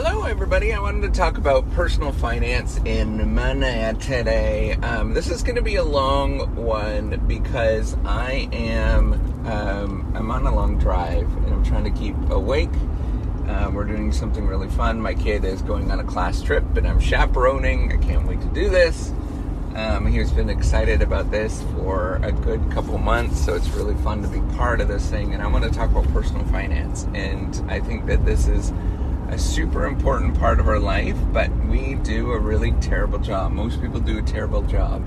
Hello, everybody. I wanted to talk about personal finance in money today. Um, this is going to be a long one because I am um, I'm on a long drive and I'm trying to keep awake. Um, we're doing something really fun. My kid is going on a class trip, and I'm chaperoning. I can't wait to do this. Um, he's been excited about this for a good couple months, so it's really fun to be part of this thing. And I want to talk about personal finance, and I think that this is a super important part of our life, but we do a really terrible job. Most people do a terrible job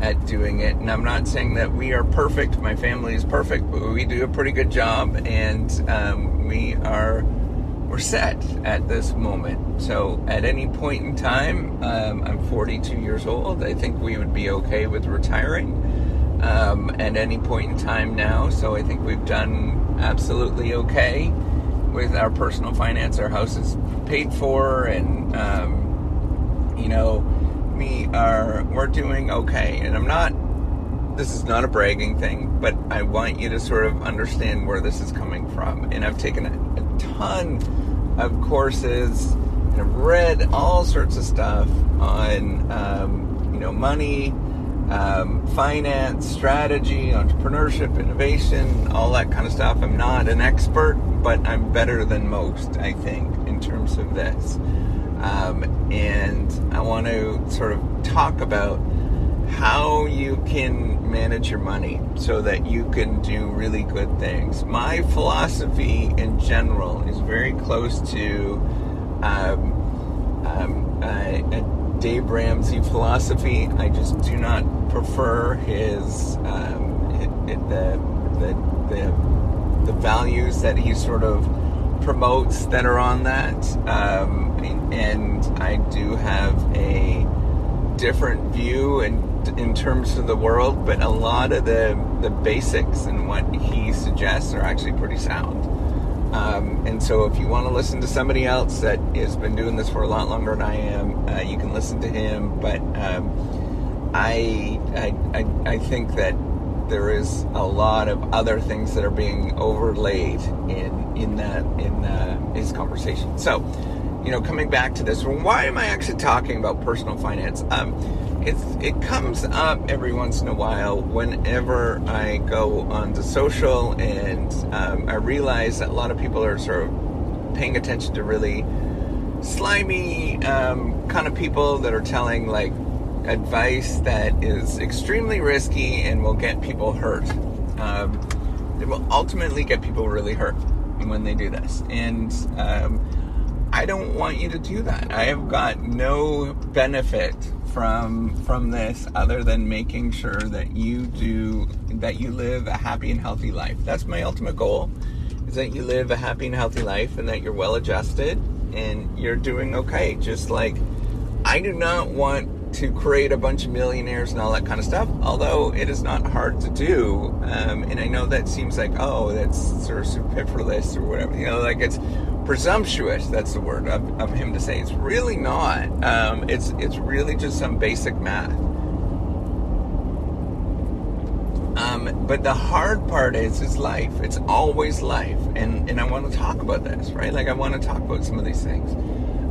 at doing it. And I'm not saying that we are perfect, my family is perfect, but we do a pretty good job and um, we are we're set at this moment. So at any point in time, um, I'm 42 years old. I think we would be okay with retiring um, at any point in time now. So I think we've done absolutely okay with our personal finance. Our house is paid for, and um, you know, we are we're doing okay. And I'm not. This is not a bragging thing, but I want you to sort of understand where this is coming from. And I've taken a, a ton of courses and I've read all sorts of stuff on um, you know money. Um, finance, strategy, entrepreneurship, innovation, all that kind of stuff. I'm not an expert, but I'm better than most, I think, in terms of this. Um, and I want to sort of talk about how you can manage your money so that you can do really good things. My philosophy in general is very close to um, um, a Dave Ramsey philosophy. I just do not prefer his um, the, the the the values that he sort of promotes that are on that. Um, and I do have a different view in, in terms of the world, but a lot of the, the basics and what he suggests are actually pretty sound. Um, and so, if you want to listen to somebody else that has been doing this for a lot longer than I am, uh, you can listen to him. But um, I, I, I, I think that there is a lot of other things that are being overlaid in in that in uh, his conversation. So, you know, coming back to this, why am I actually talking about personal finance? Um, it's it comes up every once in a while whenever I go onto social, and um, I realize that a lot of people are sort of paying attention to really slimy um, kind of people that are telling like advice that is extremely risky and will get people hurt. Um, it will ultimately get people really hurt when they do this. And um, I don't want you to do that. I have got no benefit from from this other than making sure that you do that you live a happy and healthy life. That's my ultimate goal is that you live a happy and healthy life and that you're well adjusted and you're doing okay. Just like I do not want to create a bunch of millionaires and all that kind of stuff, although it is not hard to do. Um, and I know that seems like, oh, that's sort of superfluous or whatever, you know, like it's presumptuous, that's the word of, of him to say. It's really not. Um, it's, it's really just some basic math. Um, but the hard part is is life. It's always life, and and I want to talk about this, right? Like I want to talk about some of these things.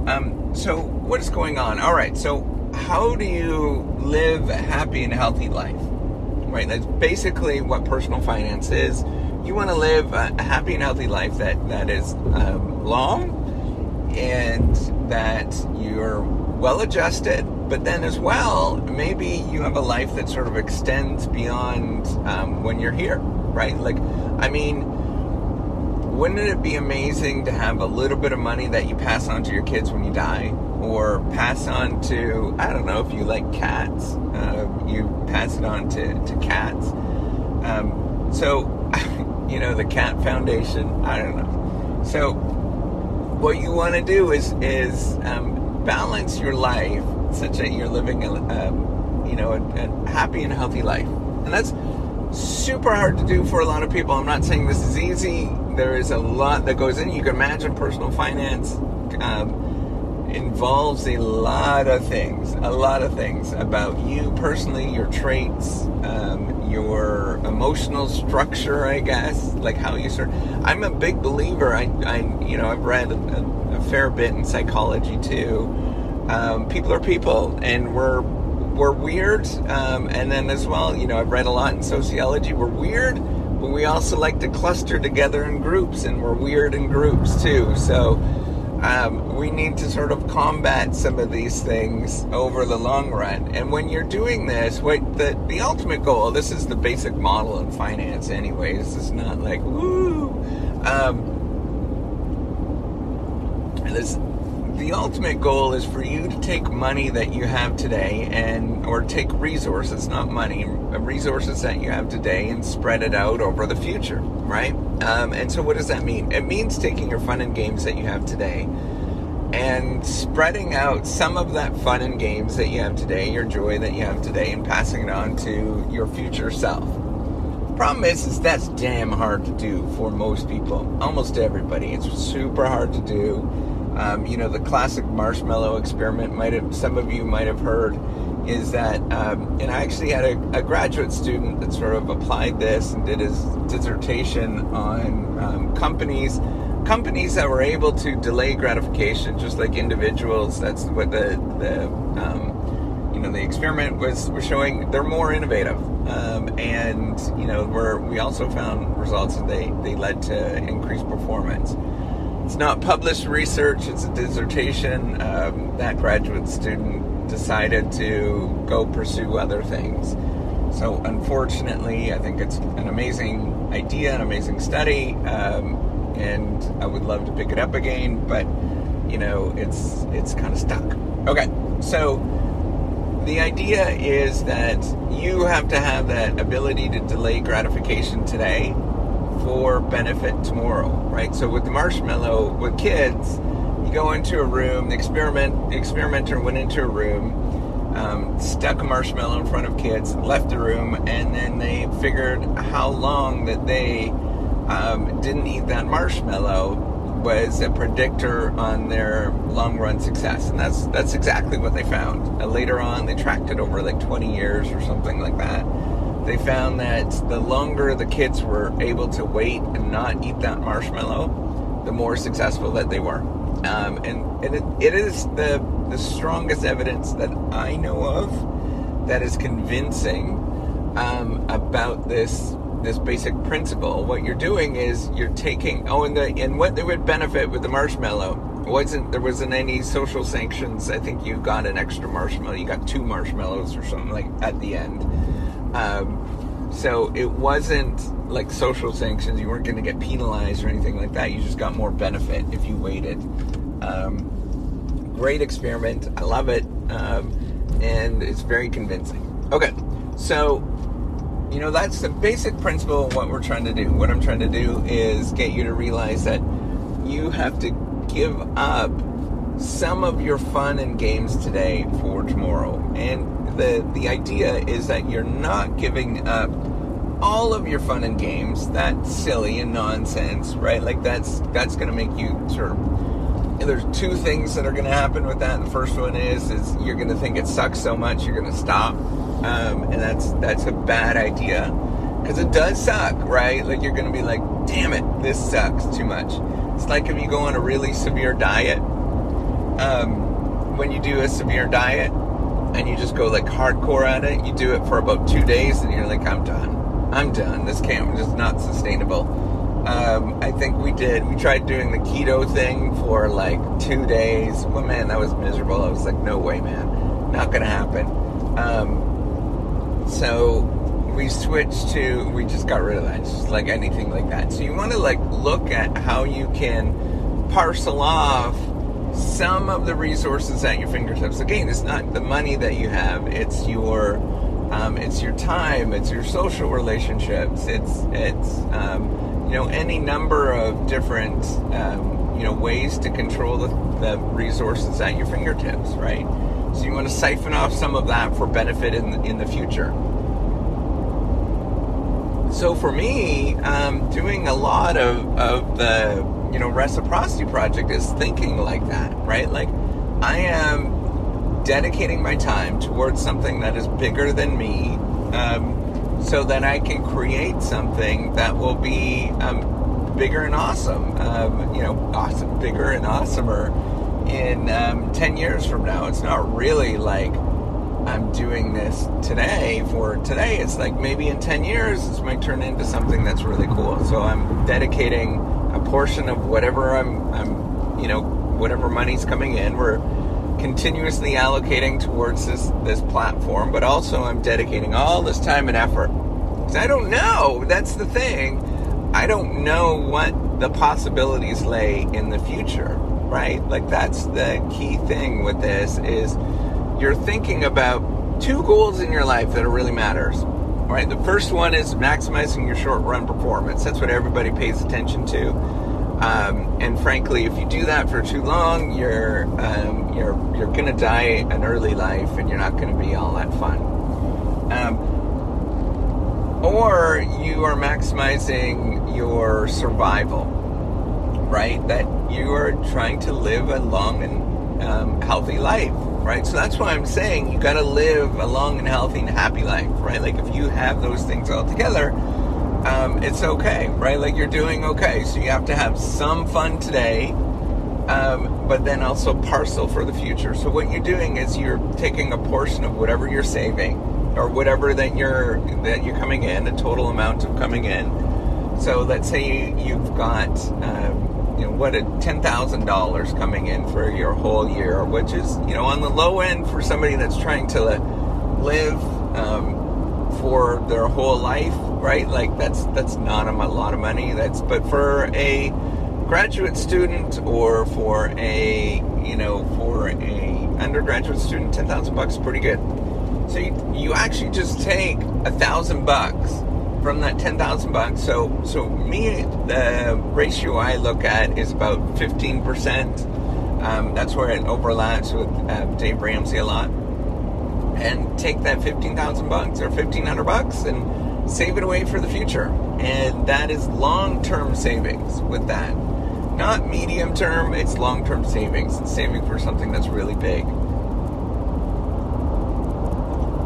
Um, so what is going on? All right, so how do you live a happy and healthy life? Right? That's basically what personal finance is. You want to live a happy and healthy life that, that is um, long and that you're well adjusted, but then as well, maybe you have a life that sort of extends beyond um, when you're here, right? Like, I mean, wouldn't it be amazing to have a little bit of money that you pass on to your kids when you die? Or pass on to I don't know if you like cats, uh, you pass it on to, to cats. Um, so, you know, the Cat Foundation, I don't know. So, what you want to do is is um, balance your life such that you're living a um, you know a, a happy and healthy life, and that's super hard to do for a lot of people. I'm not saying this is easy. There is a lot that goes in. You can imagine personal finance. Um, involves a lot of things, a lot of things about you personally, your traits, um, your emotional structure, I guess, like how you sort. I'm a big believer. I, I you know, I've read a, a fair bit in psychology too. Um, people are people, and we're we're weird. Um, and then as well, you know, I've read a lot in sociology. We're weird, but we also like to cluster together in groups, and we're weird in groups too. So um, we need to sort of combat some of these things over the long run. And when you're doing this, what the the ultimate goal? This is the basic model in finance, anyways. It's not like woo. Um, this the ultimate goal is for you to take money that you have today and or take resources not money resources that you have today and spread it out over the future right? Um, and so what does that mean? It means taking your fun and games that you have today and spreading out some of that fun and games that you have today your joy that you have today and passing it on to your future self. Problem is is that's damn hard to do for most people almost everybody. It's super hard to do um, you know, the classic marshmallow experiment might have some of you might have heard is that, um, and I actually had a, a, graduate student that sort of applied this and did his dissertation on um, companies, companies that were able to delay gratification, just like individuals. That's what the the um, you know the experiment was was showing. They're more innovative, um, and you know we're we also found results that they they led to increased performance. It's not published research, it's a dissertation. Um, that graduate student decided to go pursue other things. So, unfortunately, I think it's an amazing idea, an amazing study, um, and I would love to pick it up again, but you know, it's it's kind of stuck. Okay, so the idea is that you have to have that ability to delay gratification today for benefit tomorrow, right? So with the marshmallow, with kids, you go into a room, the experiment the experimenter went into a room, um, stuck a marshmallow in front of kids, left the room, and then they figured how long that they um, didn't eat that marshmallow was a predictor on their long run success, and that's that's exactly what they found. Uh, later on, they tracked it over like 20 years or something like that they found that the longer the kids were able to wait and not eat that marshmallow, the more successful that they were. Um, and and it, it is the the strongest evidence that I know of that is convincing um, about this this basic principle. What you're doing is you're taking oh, and the and what they would benefit with the marshmallow wasn't there wasn't any social sanctions. I think you got an extra marshmallow. You got two marshmallows or something like at the end. Um, so it wasn't like social sanctions. You weren't going to get penalized or anything like that. You just got more benefit if you waited. Um, great experiment. I love it. Um, and it's very convincing. Okay, so you know that's the basic principle of what we're trying to do. What I'm trying to do is get you to realize that you have to give up some of your fun and games today for tomorrow. And the the idea is that you're not giving up all of your fun and games. That's silly and nonsense, right? Like that's that's going to make you sort of. There's two things that are going to happen with that. The first one is is you're going to think it sucks so much you're going to stop, um, and that's that's a bad idea because it does suck, right? Like you're going to be like, damn it, this sucks too much. It's like if you go on a really severe diet. Um, when you do a severe diet, and you just go like hardcore at it, you do it for about two days and you're like, I'm done. I'm done. This can't, just not sustainable. Um, I think we did, we tried doing the keto thing for like two days. Well, man, that was miserable. I was like, no way, man. Not to happen. Um, so we switched to, we just got rid of that. Just like anything like that. So you want to like look at how you can parcel off some of the resources at your fingertips. Again, it's not the money that you have; it's your um, it's your time, it's your social relationships, it's it's um, you know any number of different um, you know ways to control the, the resources at your fingertips, right? So you want to siphon off some of that for benefit in the, in the future. So for me, um, doing a lot of, of the you know, reciprocity project is thinking like that, right? Like, I am dedicating my time towards something that is bigger than me, um, so that I can create something that will be um, bigger and awesome. Um, you know, awesome, bigger and awesomer in um, 10 years from now. It's not really like I'm doing this today for today. It's like maybe in 10 years, this might turn into something that's really cool. So I'm dedicating a portion of whatever I'm, I'm you know, whatever money's coming in. We're continuously allocating towards this this platform, but also I'm dedicating all this time and effort. Because I don't know. That's the thing. I don't know what the possibilities lay in the future, right? Like that's the key thing with this is you're thinking about two goals in your life that really matters. Right? The first one is maximizing your short run performance. That's what everybody pays attention to. Um, and frankly, if you do that for too long, you're um, you're you're to die an early life, and you're not to be all that fun. Um, or you are maximizing your survival, right? That you are trying to live a long and um, healthy life, right? So that's why I'm saying you got to live a long and healthy and happy life, right? Like if you have those things all together um, it's okay, right? Like you're doing okay. So you have to have some fun today, um, but then also parcel for the future. So what you're doing is you're taking a portion of whatever you're saving or whatever that you're that you're coming in, a total amount of coming in. So let's say you, have got um, you know what a ten thousand dollars coming in for your whole year, which is you know on the low end for somebody that's trying to live um, for their whole life right? Like that's that's not a lot of money. That's but for a graduate student or for a you know for a undergraduate student, ten thousand bucks is pretty good. So you, you actually just take a thousand bucks from that ten thousand bucks. So so me the ratio I look at is about fifteen percent. Um, that's where it overlaps with uh, Dave Ramsey a lot. And take that fifteen thousand bucks or fifteen hundred bucks and save it away for the future. And that is long term savings with that. Not medium term, it's long term savings. It's saving for something that's really big.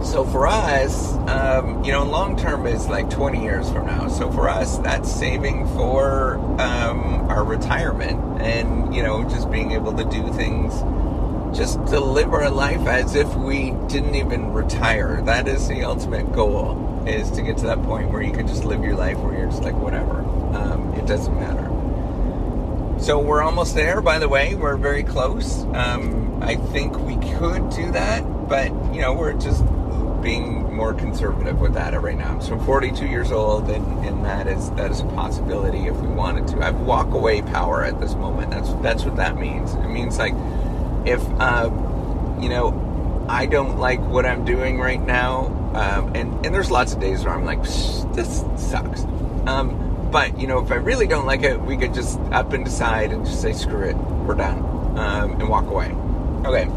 So for us, um, you know, long term is like 20 years from now. So for us, that's saving for um, our retirement and, you know, just being able to do things, just to live our life as if we didn't even retire. That is the ultimate goal is to get to that point where you can just live your life where you're just like whatever um, it doesn't matter so we're almost there by the way we're very close um, i think we could do that but you know we're just being more conservative with that right now so i'm 42 years old and, and that is that is a possibility if we wanted to i have walk away power at this moment that's that's what that means it means like if um, you know I don't like what I'm doing right now. Um, and, and there's lots of days where I'm like, this sucks. Um, but, you know, if I really don't like it, we could just up and decide and just say, screw it, we're done, um, and walk away. Okay.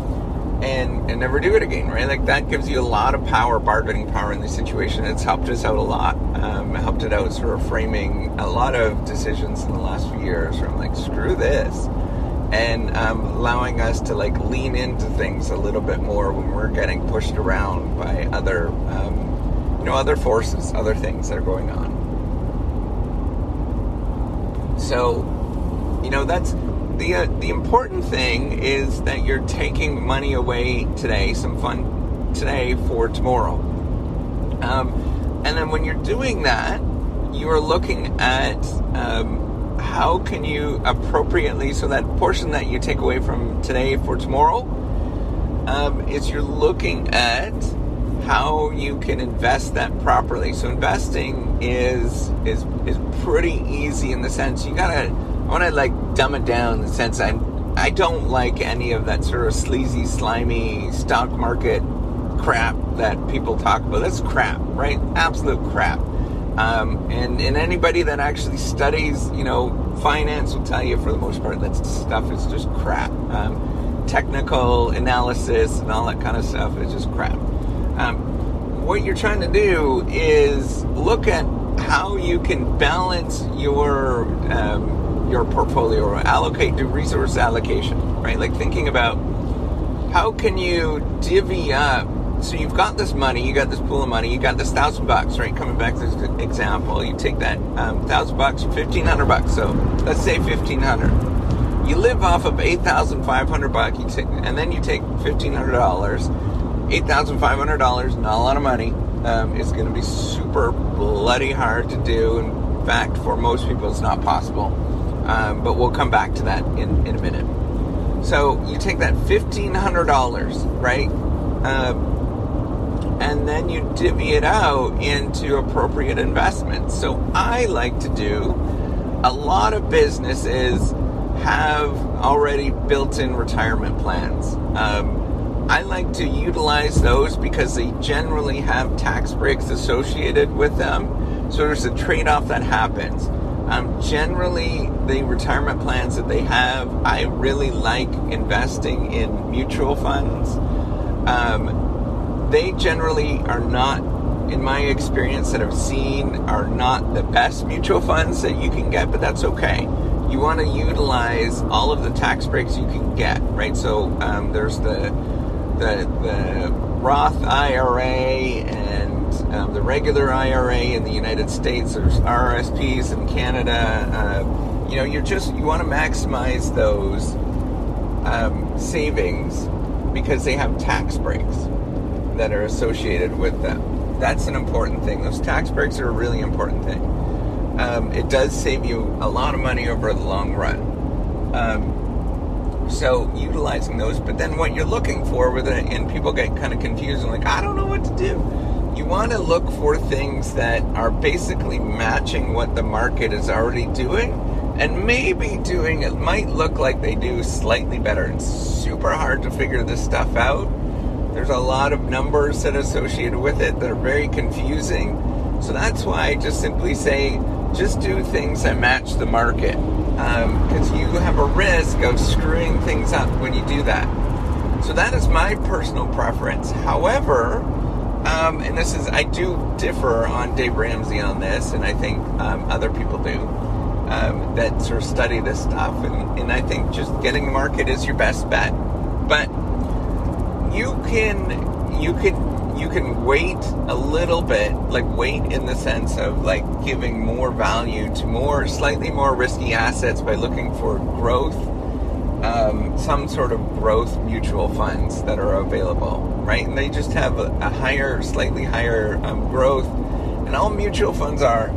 And, and never do it again, right? Like that gives you a lot of power, bargaining power in this situation. It's helped us out a lot. Um, helped it out sort of framing a lot of decisions in the last few years where I'm like, screw this and um, allowing us to like lean into things a little bit more when we're getting pushed around by other um, you know other forces other things that are going on so you know that's the uh, the important thing is that you're taking money away today some fun today for tomorrow. Um, and then when you're doing that you are looking at um, how can you appropriately so that portion that you take away from today for tomorrow um, is you're looking at how you can invest that properly. So investing is is is pretty easy in the sense you gotta want to like dumb it down in the sense i i don't like any of that sort of sleazy slimy stock market crap that people talk about that's crap right absolute crap um, and, and anybody that actually studies, you know, finance will tell you for the most part that stuff is just crap. Um, technical analysis and all that kind of stuff is just crap. Um, what you're trying to do is look at how you can balance your um, your portfolio or allocate the resource allocation, right? Like thinking about how can you divvy up so you've got this money, you got this pool of money, you got this thousand bucks, right? Coming back to this example, you take that um, thousand bucks, fifteen hundred bucks. So let's say fifteen hundred. You live off of eight thousand five hundred bucks, you take, and then you take fifteen hundred dollars. Eight thousand five hundred dollars, not a lot of money. Um, it's going to be super bloody hard to do. In fact, for most people, it's not possible. Um, but we'll come back to that in, in a minute. So you take that fifteen hundred dollars, right? Um, and then you divvy it out into appropriate investments. So I like to do a lot of businesses have already built-in retirement plans. Um, I like to utilize those because they generally have tax breaks associated with them. So there's a trade-off that happens. Um, generally, the retirement plans that they have, I really like investing in mutual funds. Um, they generally are not, in my experience that I've seen, are not the best mutual funds that you can get, but that's okay. You want to utilize all of the tax breaks you can get, right? So um, there's the, the the Roth IRA and um, the regular IRA in the United States. There's RSPs in Canada. Uh, you know, you're just you want to maximize those um, savings because they have tax breaks that are associated with them. That's an important thing. Those tax breaks are a really important thing. Um, it does save you a lot of money over the long run. Um, so utilizing those, but then what you're looking for with it, and people get kind of confused and like, I don't know what to do. You want to look for things that are basically matching what the market is already doing and maybe doing it might look like they do slightly better. It's super hard to figure this stuff out. There's a lot of numbers that are associated with it that are very confusing. So that's why I just simply say just do things that match the market. Because um, you have a risk of screwing things up when you do that. So that is my personal preference. However, um, and this is, I do differ on Dave Ramsey on this, and I think um, other people do um, that sort of study this stuff. And, and I think just getting the market is your best bet. But you can you can you can wait a little bit, like wait in the sense of like giving more value to more slightly more risky assets by looking for growth, um, some sort of growth mutual funds that are available, right? And they just have a, a higher, slightly higher um, growth, and all mutual funds are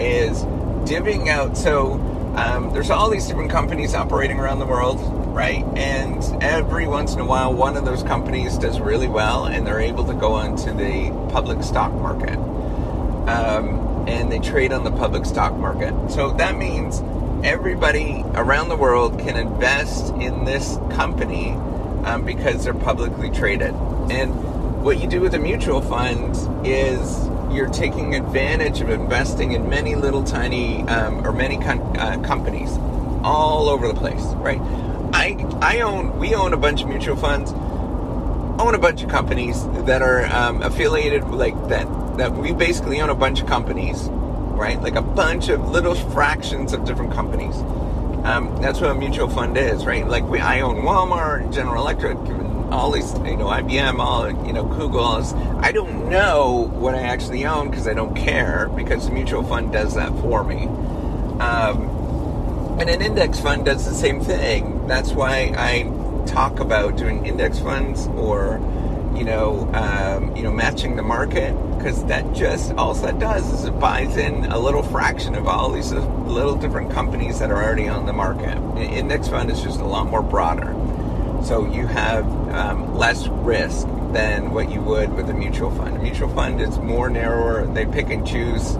is divvying out. So um, there's all these different companies operating around the world, right? And every once in a while, one of those companies does really well, and they're able to go onto the public stock market, um, and they trade on the public stock market. So that means everybody around the world can invest in this company um, because they're publicly traded. And what you do with a mutual fund is you're taking advantage of investing in many little tiny um, or many com- uh, companies all over the place, right? I I own we own a bunch of mutual funds, own a bunch of companies that are um, affiliated like that that we basically own a bunch of companies, right? Like a bunch of little fractions of different companies. Um, that's what a mutual fund is, right? Like we I own Walmart, General Electric, all these, you know, IBM, all, you know, Google. I don't know what I actually own because I don't care because the mutual fund does that for me. Um, and an index fund does the same thing. That's why I talk about doing index funds or, you know, um, you know, matching the market because that just all that does is it buys in a little fraction of all these little different companies that are already on the market. An index fund is just a lot more broader. So you have um, less risk than what you would with a mutual fund. A mutual fund is more narrower. They pick and choose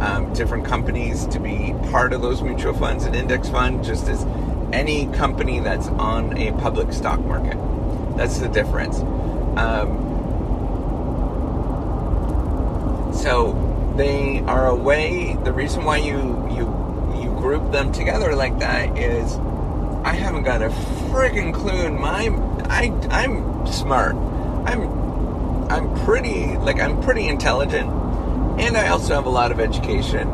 um, different companies to be part of those mutual funds. An index fund just as any company that's on a public stock market. That's the difference. Um, so they are a way. The reason why you you you group them together like that is I haven't got a friggin' clue in my I I'm smart. I'm I'm pretty like I'm pretty intelligent and I also have a lot of education.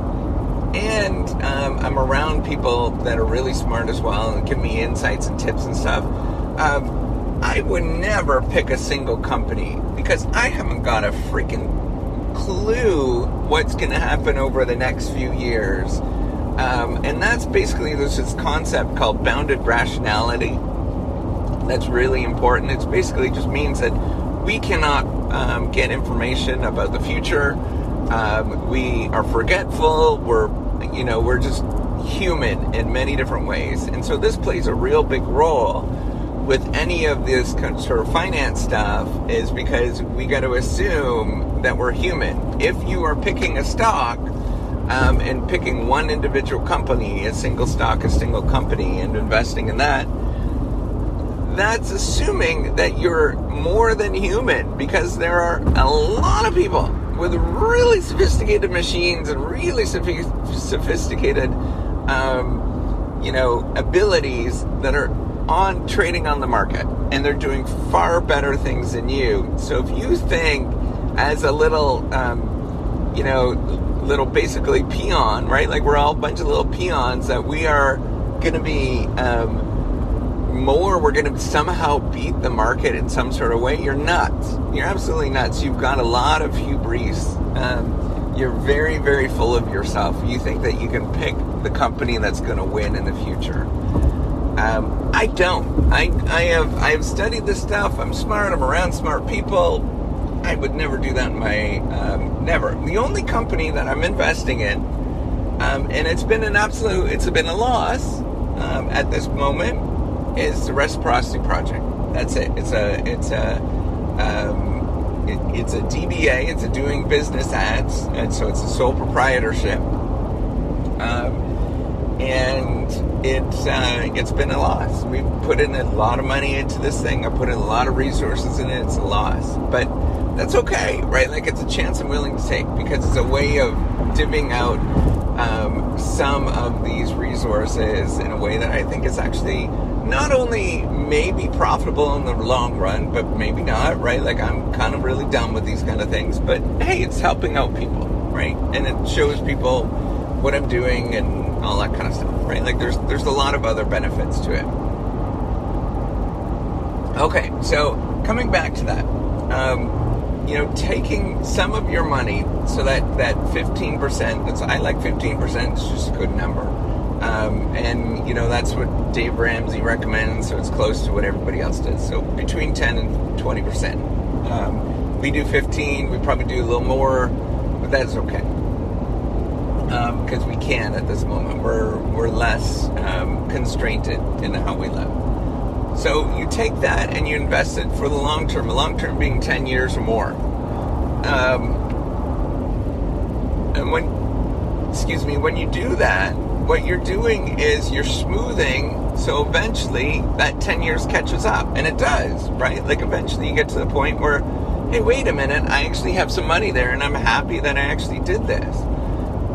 And um, I'm around people that are really smart as well and give me insights and tips and stuff. Um, I I would never pick a single company because I haven't got a freaking clue what's going to happen over the next few years. Um, and that's basically there's this concept called bounded rationality. That's really important. It basically just means that we cannot um, get information about the future. Um, we are forgetful. We're, you know, we're just human in many different ways. And so this plays a real big role with any of this sort of finance stuff is because we got to assume that we're human. If you are picking a stock um, and picking one individual company, a single stock, a single company, and investing in that, that's assuming that you're more than human because there are a lot of people with really sophisticated machines and really sophisticated, um, you know, abilities that are on trading on the market and they're doing far better things than you. So if you think as a little, um, you know, little basically peon, right? Like we're all a bunch of little peons that we are going to be um, more, we're going to somehow beat the market in some sort of way. You're nuts. You're absolutely nuts. You've got a lot of hubris. Um, you're very, very full of yourself. You think that you can pick the company that's going to win in the future. Um, I don't. I, I have I have studied this stuff. I'm smart. I'm around smart people. I would never do that in my um, never. The only company that I'm investing in, um, and it's been an absolute, it's been a loss um, at this moment, is the Reciprocity Project. That's it. It's a it's a um, it, it's a DBA. It's a doing business ads, and so it's a sole proprietorship. Um, and it's uh, it's been a loss. We've put in a lot of money into this thing. I put in a lot of resources in it. It's a loss, but that's okay, right? Like it's a chance I'm willing to take because it's a way of divvying out um, some of these resources in a way that I think is actually not only maybe profitable in the long run, but maybe not, right? Like I'm kind of really done with these kind of things, but hey, it's helping out people, right? And it shows people what I'm doing and all that kind of stuff, right? Like there's there's a lot of other benefits to it. Okay, so coming back to that, um, you know, taking some of your money, so that that 15%, that's I like 15%, it's just a good number. Um, and you know that's what Dave Ramsey recommends, so it's close to what everybody else does. So between 10 and 20 percent. Um, we do 15. We probably do a little more, but that's okay because um, we can at this moment. We're we're less um, constrained in how we live. So you take that and you invest it for the long term. The long term being ten years or more. Um, and when, excuse me, when you do that, what you're doing is you're smoothing. So eventually, that ten years catches up, and it does, right? Like eventually, you get to the point where, hey, wait a minute, I actually have some money there, and I'm happy that I actually did this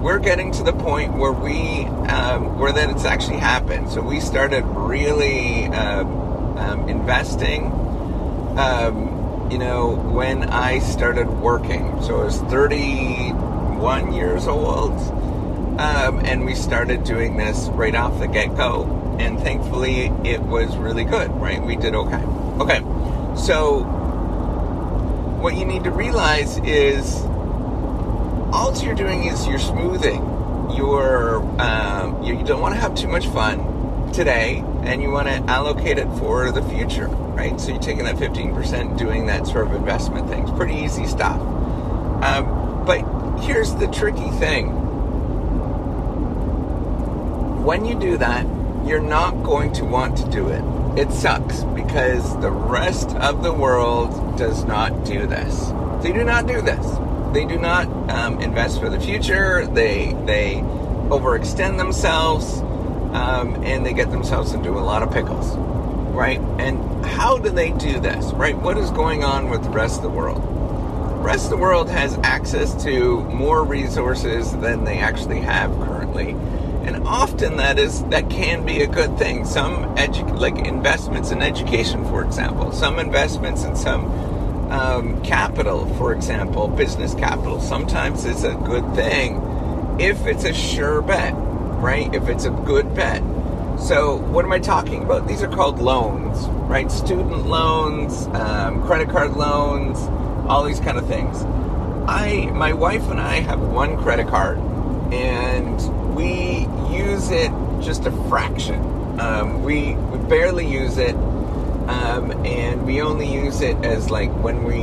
we're getting to the point where we um, where that it's actually happened. So we started really um, um, investing. Um, you know, when I started working, so I was 31 years old, um, and we started doing this right off the get go. And thankfully, it was really good. Right, we did okay. Okay, so what you need to realize is all you're doing is you're smoothing. You're um, you, don't want to have too much fun today, and you want to allocate it for the future, right? So you're taking that 15%, doing that sort of investment things. Pretty easy stuff. Um, but here's the tricky thing. When you do that, you're not going to want to do it. It sucks because the rest of the world does not do this. They do not do this they do not um, invest for the future. They they overextend themselves, um, and they get themselves into a lot of pickles, right? And how do they do this, right? What is going on with the rest of the world? The rest of the world has access to more resources than they actually have currently. And often that is that can be a good thing. Some edu- like investments in education, for example, some investments in some um, capital, for example, business capital, sometimes is a good thing if it's a sure bet, right? If it's a good bet. So, what am I talking about? These are called loans, right? Student loans, um, credit card loans, all these kind of things. I, my wife and I have one credit card, and we use it just a fraction. Um, we, we barely use it, um, and we only use it as like when we,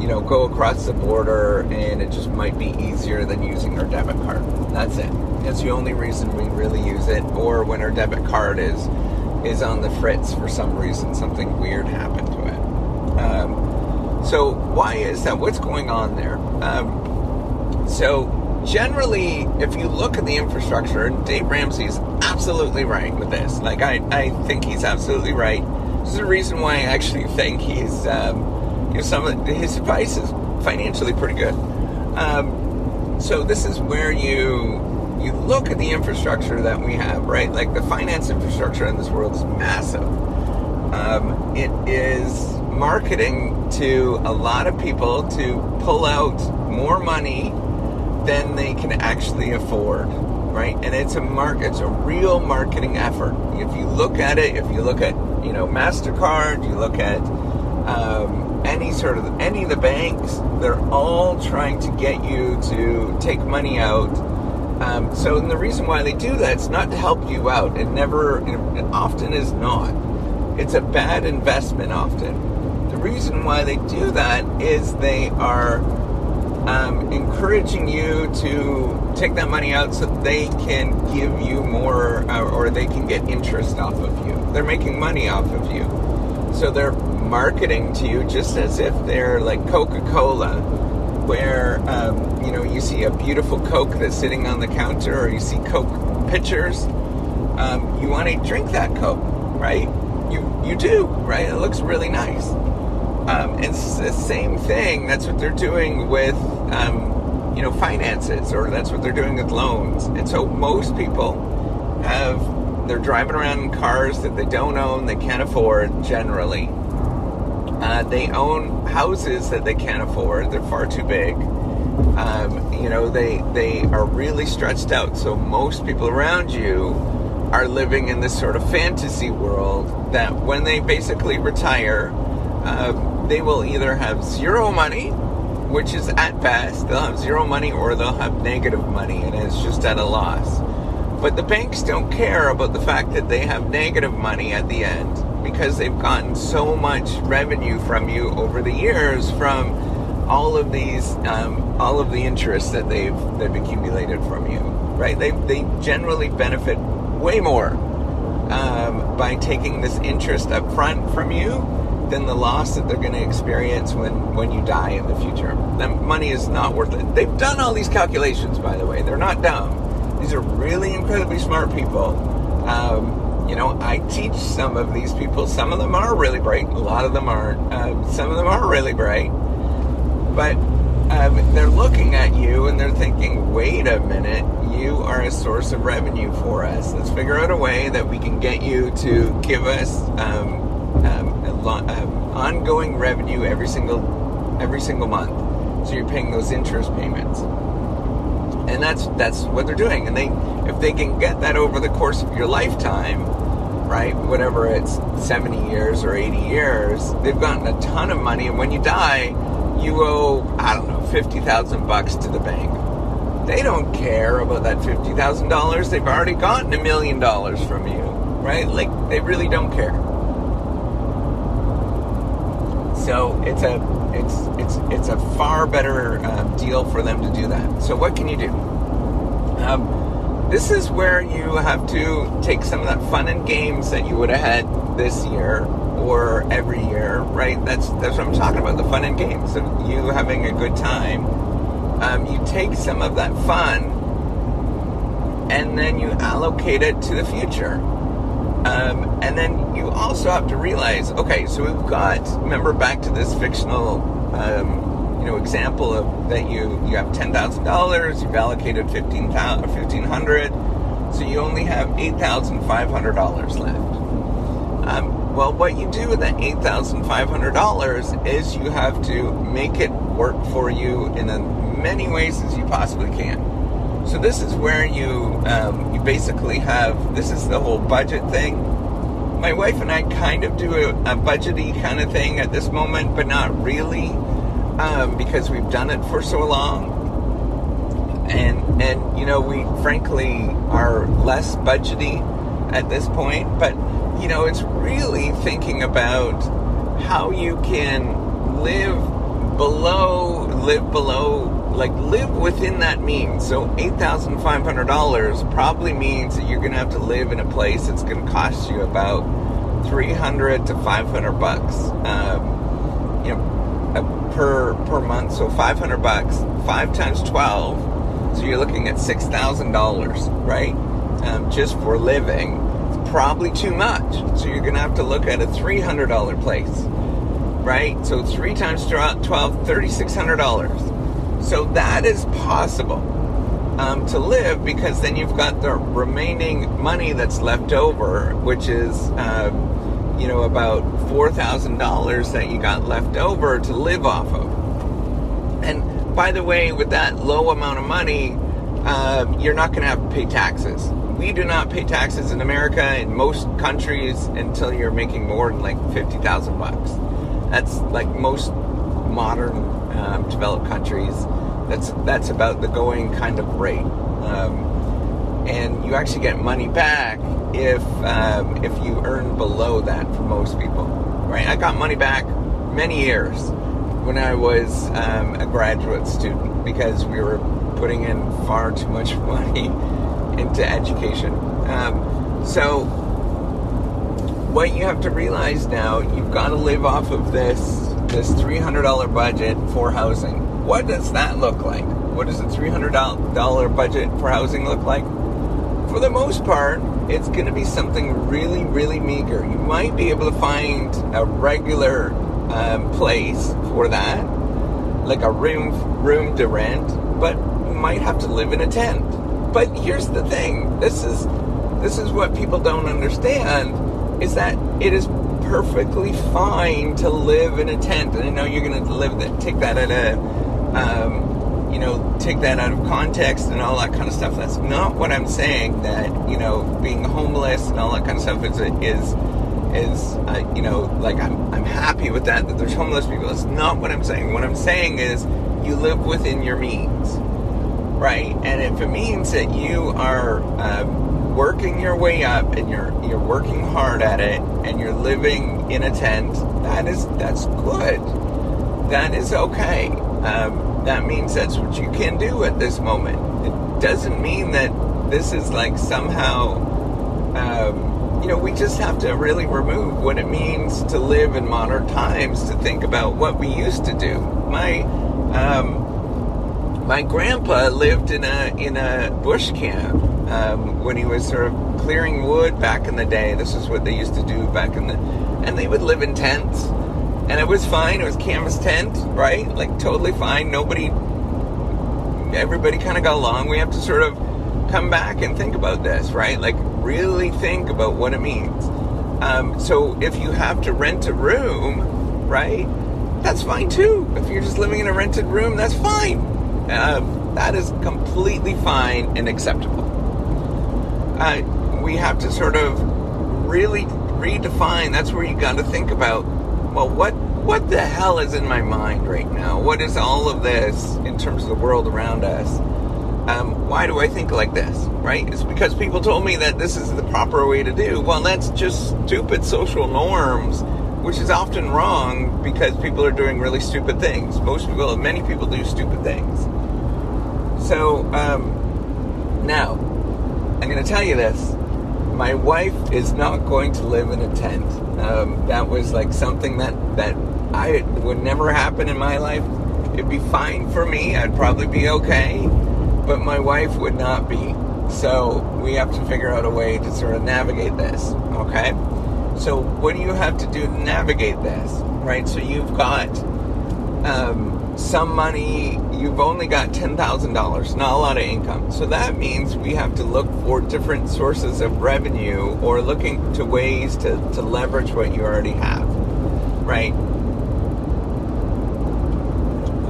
you know, go across the border, and it just might be easier than using our debit card. That's it. That's the only reason we really use it, or when our debit card is is on the fritz for some reason, something weird happened to it. Um, so why is that? What's going on there? Um, so generally, if you look at the infrastructure, Dave Ramsey's absolutely right with this. Like I, I think he's absolutely right. This is the reason why I actually think he's, um, you know, some of his advice is financially pretty good. Um, so this is where you you look at the infrastructure that we have, right? Like the finance infrastructure in this world is massive. Um, it is marketing to a lot of people to pull out more money than they can actually afford, right? And it's a mark, it's a real marketing effort. If you look at it, if you look at you know Mastercard, you look at um, any sort of any of the banks, they're all trying to get you to take money out um, so, and the reason why they do that is not to help you out. It never, it often is not. It's a bad investment often. The reason why they do that is they are um, encouraging you to take that money out so they can give you more uh, or they can get interest off of you. They're making money off of you. So they're marketing to you just as if they're like Coca Cola where um, you know you see a beautiful Coke that's sitting on the counter, or you see Coke pitchers. Um, you want to drink that Coke, right? You you do, right? It looks really nice. Um, it's the same thing. That's what they're doing with um, you know finances, or that's what they're doing with loans. And so most people have they're driving around in cars that they don't own, they can't afford generally uh, they own houses that they can't afford. They're far too big. Um, you know, they they are really stretched out. So most people around you are living in this sort of fantasy world that when they basically retire, uh, they will either have zero money, which is at best they'll have zero money, or they'll have negative money, and it's just at a loss. But the banks don't care about the fact that they have negative money at the end because they've gotten so much revenue from you over the years from all of these, um, all of the interest that they've they've accumulated from you, right? They they generally benefit way more um, by taking this interest up front from you than the loss that they're going to experience when when you die in the future. That money is not worth it. They've done all these calculations, by the way. They're not dumb. These are really incredibly smart people. Um, you know, I teach some of these people. Some of them are really bright. A lot of them aren't. Uh, some of them are really bright. But um, they're looking at you and they're thinking, wait a minute, you are a source of revenue for us. Let's figure out a way that we can get you to give us um, um, um, Uh, ongoing revenue every single every single month. So you're paying those interest payments and that's that's what they're doing. And they, if they can get that over the course of your lifetime, right, whatever it's seventy years or eighty years, they've gotten a ton of money. And when you die, you owe I don't know fifty thousand bucks to the bank. They don't care about that fifty thousand dollars. They've already gotten a million dollars from you, right? Like they really don't care. So it's a it's it's it's a far better uh, deal for them to do that. So what can you do? Um, this is where you have to take some of that fun and games that you would have had this year or every year, right? That's that's what I'm talking about. The fun and games of you having a good time. Um, you take some of that fun and then you allocate it to the future. Um, and then you also have to realize, okay, so we've got, remember back to this fictional, um, you know, example of that you, you have $10,000, you've allocated 1500 1500 so you only have $8,500 left. Um, well, what you do with that $8,500 is you have to make it work for you in as many ways as you possibly can. So this is where you um, you basically have this is the whole budget thing. My wife and I kind of do a, a budgety kind of thing at this moment, but not really um, because we've done it for so long. And and you know we frankly are less budgety at this point, but you know it's really thinking about how you can live below live below like live within that means. So eight thousand five hundred dollars probably means that you're going to have to live in a place that's going to cost you about three hundred to five hundred bucks. Um, you know, uh, per per month. So five hundred bucks, five times twelve. So you're looking at six thousand dollars, right? Um, just for living. It's probably too much. So you're going to have to look at a three hundred dollar place, right? So three times 12, $3,600 so that is possible um, to live because then you've got the remaining money that's left over, which is, um, you know, about $4,000 that you got left over to live off of. And by the way, with that low amount of money, uh, you're not going to have to pay taxes. We do not pay taxes in America in most countries until you're making more than like 50,000 bucks. That's like most modern um, developed countries. That's that's about the going kind of rate, um, and you actually get money back if um, if you earn below that for most people. Right? I got money back many years when I was um, a graduate student because we were putting in far too much money into education. Um, so what you have to realize now, you've got to live off of this this $300 budget for housing. What does that look like? What does a $300 budget for housing look like? For the most part, it's going to be something really, really meager. You might be able to find a regular um, place for that, like a room room to rent, but you might have to live in a tent. But here's the thing: this is this is what people don't understand is that it is perfectly fine to live in a tent. And I know you're going to live that, take that at a, um, you know, take that out of context and all that kind of stuff. That's not what I'm saying. That you know, being homeless and all that kind of stuff is is is uh, you know, like I'm I'm happy with that. That there's homeless people. That's not what I'm saying. What I'm saying is you live within your means, right? And if it means that you are um, working your way up and you're you're working hard at it and you're living in a tent, that is that's good. That is okay. Um, that means that's what you can do at this moment. It doesn't mean that this is like somehow, um, you know, we just have to really remove what it means to live in modern times to think about what we used to do. My um, my grandpa lived in a in a bush camp um, when he was sort of clearing wood back in the day. This is what they used to do back in the, and they would live in tents, and it was fine. It was canvas tent, right? Like totally fine. Nobody, everybody kind of got along. We have to sort of come back and think about this, right? Like really think about what it means. Um, so if you have to rent a room, right? That's fine too. If you're just living in a rented room, that's fine. Um, that is completely fine and acceptable uh, we have to sort of really redefine. That's where you got to think about. Well, what what the hell is in my mind right now? What is all of this in terms of the world around us? Um, why do I think like this? Right? It's because people told me that this is the proper way to do. Well, that's just stupid social norms, which is often wrong because people are doing really stupid things. Most people, many people do stupid things. So um, now, I'm going to tell you this. My wife is not going to live in a tent. Um, that was like something that that I would never happen in my life. It'd be fine for me. I'd probably be okay, but my wife would not be. So we have to figure out a way to sort of navigate this. Okay. So what do you have to do to navigate this? Right. So you've got um, some money you've only got $10,000, not a lot of income. So that means we have to look for different sources of revenue or looking to ways to, to leverage what you already have, right?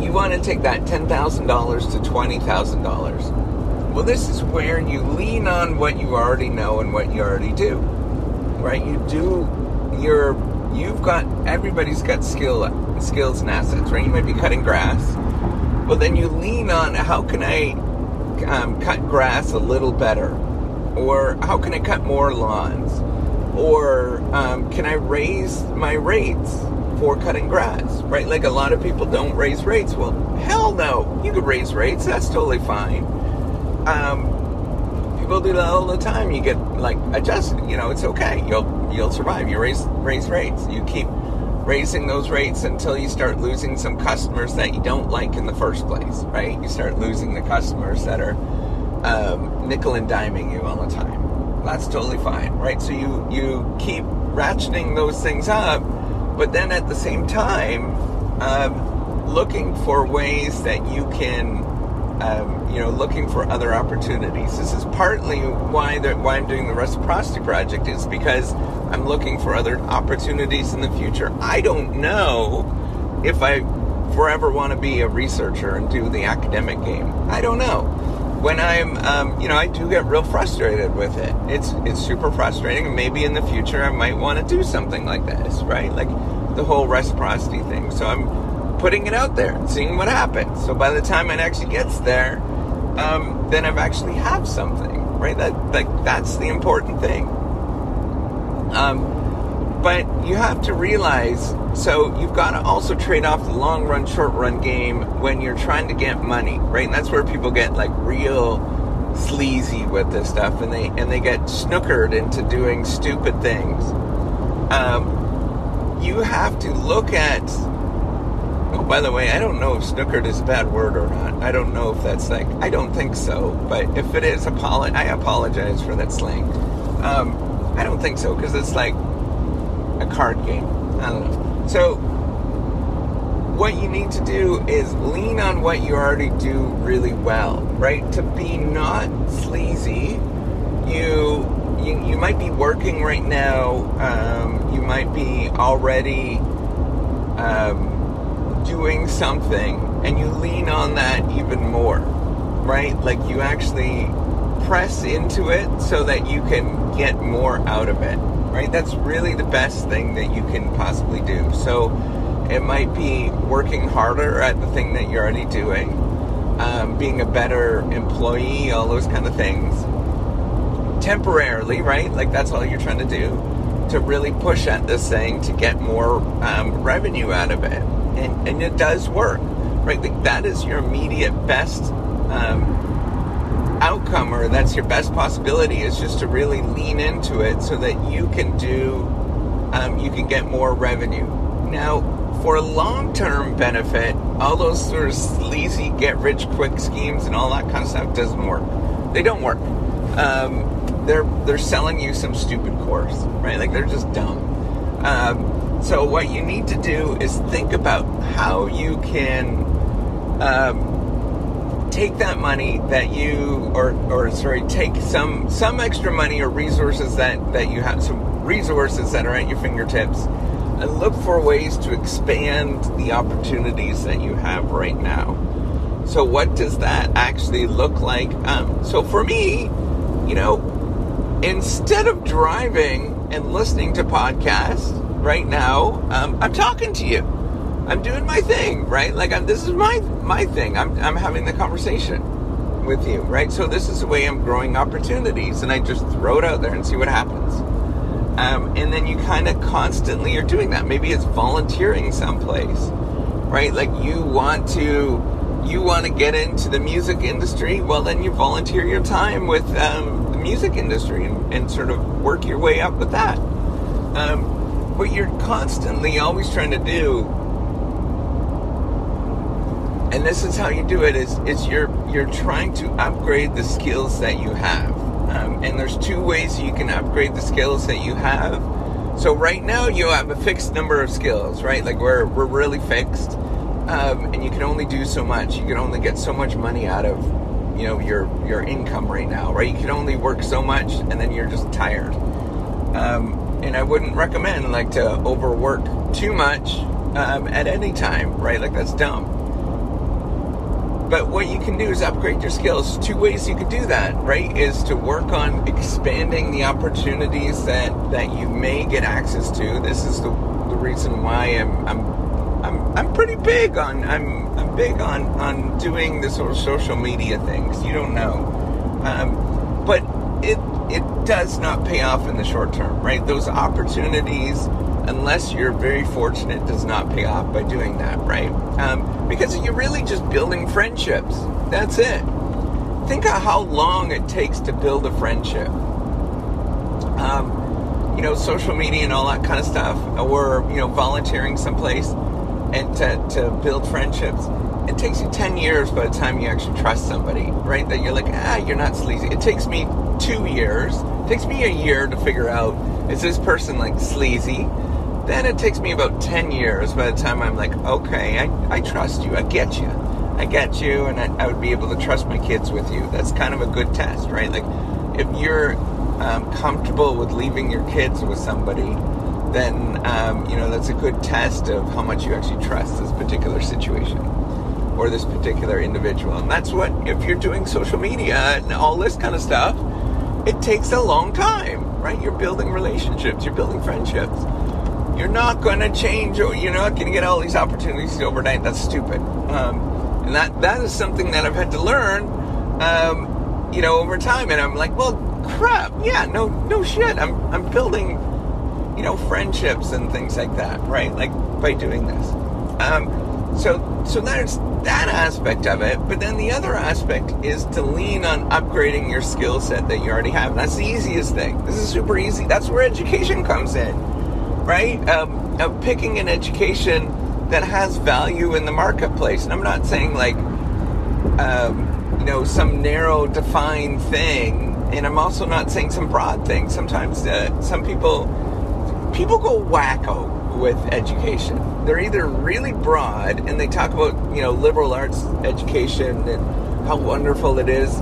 You want to take that $10,000 to $20,000. Well, this is where you lean on what you already know and what you already do. Right? You do your you've got everybody's got skill skills and assets, right? You might be cutting grass. Well, then you lean on how can I um, cut grass a little better, or how can I cut more lawns, or um, can I raise my rates for cutting grass, right? Like a lot of people don't raise rates. Well, hell no, you could raise rates. That's totally fine. Um, people do that all the time. You get like adjusted. You know, it's okay. You'll you'll survive. You raise raise rates. You keep raising those rates until you start losing some customers that you don't like in the first place, right? You start losing the customers that are um, nickel and diming you all the time. That's totally fine, right? So you you keep ratcheting those things up, but then at the same time, um, looking for ways that you can um, you know, looking for other opportunities. This is partly why the, why I'm doing the reciprocity project is because I'm looking for other opportunities in the future. I don't know if I forever want to be a researcher and do the academic game. I don't know. When I'm, um, you know, I do get real frustrated with it. It's it's super frustrating. And maybe in the future I might want to do something like this, right? Like the whole reciprocity thing. So I'm putting it out there seeing what happens. So by the time it actually gets there, um, then I've actually have something, right? That like that's the important thing. Um, but you have to realize, so you've got to also trade off the long run, short run game when you're trying to get money, right? And that's where people get like real sleazy with this stuff, and they and they get snookered into doing stupid things. Um, you have to look at by the way, I don't know if snookered is a bad word or not. I don't know if that's like, I don't think so. But if it is, apolo- I apologize for that slang. Um, I don't think so because it's like a card game. I don't know. So, what you need to do is lean on what you already do really well, right? To be not sleazy, you you, you might be working right now. Um, you might be already. Um, doing something and you lean on that even more, right? Like you actually press into it so that you can get more out of it, right? That's really the best thing that you can possibly do. So it might be working harder at the thing that you're already doing, um, being a better employee, all those kind of things. Temporarily, right? Like that's all you're trying to do to really push at this thing to get more um, revenue out of it and, and it does work, right? Like that is your immediate best um, outcome, or that's your best possibility, is just to really lean into it so that you can do, um, you can get more revenue. Now, for a long-term benefit, all those sort of sleazy get-rich-quick schemes and all that kind of stuff doesn't work. They don't work. Um, they're they're selling you some stupid course, right? Like they're just dumb. Um, so, what you need to do is think about how you can um, take that money that you, or, or sorry, take some some extra money or resources that that you have, some resources that are at your fingertips, and look for ways to expand the opportunities that you have right now. So, what does that actually look like? Um, so, for me, you know, instead of driving and listening to podcasts right now, um, I'm talking to you. I'm doing my thing, right? Like I'm, this is my my thing. I'm I'm having the conversation with you, right? So this is the way I'm growing opportunities, and I just throw it out there and see what happens. Um, and then you kind of constantly are doing that. Maybe it's volunteering someplace, right? Like you want to you want to get into the music industry. Well, then you volunteer your time with um, the music industry and, and, sort of work your way up with that. Um, what you're constantly always trying to do. And this is how you do it is you're you're trying to upgrade the skills that you have. Um, and there's two ways you can upgrade the skills that you have. So right now you have a fixed number of skills right? Like we're we're really fixed. Um, and you can only do so much. You can only get so much money out of you know your your income right now right? You can only work so much and then you're just tired. Um, and I wouldn't recommend like to overwork too much um, at any time, right? Like that's dumb. but what you can do is upgrade your skills. Two ways you could do that, right? Is to work on expanding the opportunities that that you may get access to. This is the, the reason why I'm I'm I'm I'm pretty big on I'm I'm big on on doing the sort of social media things. You don't know, um, it does not pay off in the short term, right? Those opportunities, unless you're very fortunate, does not pay off by doing that, right? Um, because you're really just building friendships. That's it. Think of how long it takes to build a friendship. Um, you know, social media and all that kind of stuff, or you know, volunteering someplace and to, to build friendships. It takes you 10 years by the time you actually trust somebody, right? That you're like, ah, you're not sleazy. It takes me two years. It takes me a year to figure out, is this person like sleazy? Then it takes me about 10 years by the time I'm like, okay, I, I trust you. I get you. I get you, and I, I would be able to trust my kids with you. That's kind of a good test, right? Like, if you're um, comfortable with leaving your kids with somebody, then um, you know that's a good test of how much you actually trust this particular situation or this particular individual. And that's what if you're doing social media and all this kind of stuff, it takes a long time, right? You're building relationships, you're building friendships. You're not going to change, or you're not going to get all these opportunities overnight. That's stupid. Um, and that that is something that I've had to learn, um, you know, over time. And I'm like, well, crap, yeah, no, no shit. I'm I'm building you know, friendships and things like that, right? Like by doing this. Um, so, so there's that aspect of it. But then the other aspect is to lean on upgrading your skill set that you already have. That's the easiest thing. This is super easy. That's where education comes in, right? Um, picking an education that has value in the marketplace. And I'm not saying like, um, you know, some narrow defined thing. And I'm also not saying some broad thing. Sometimes uh, some people people go wacko with education. They're either really broad and they talk about, you know, liberal arts education and how wonderful it is.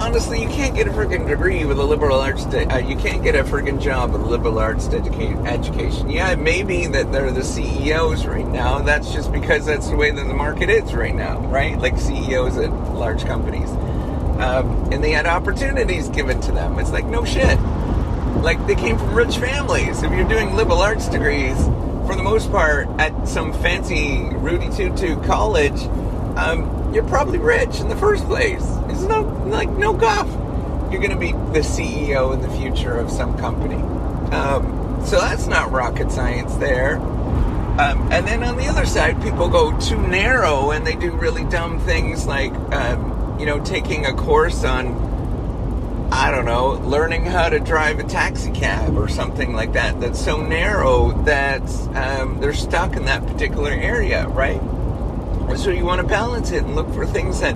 Honestly, you can't get a freaking degree with a liberal arts. De- uh, you can't get a freaking job with a liberal arts educa- education. Yeah, it may be that they're the CEOs right now. That's just because that's the way that the market is right now, right? Like CEOs at large companies, um, and they had opportunities given to them. It's like no shit like they came from rich families. If you're doing liberal arts degrees, for the most part, at some fancy Rudy Tutu college, um, you're probably rich in the first place. It's no like no guff. You're going to be the CEO in the future of some company. Um, so that's not rocket science there. Um, and then on the other side, people go too narrow and they do really dumb things like, um, you know, taking a course on I don't know, learning how to drive a taxi cab or something like that that's so narrow that um, they're stuck in that particular area, right? So you want to balance it and look for things that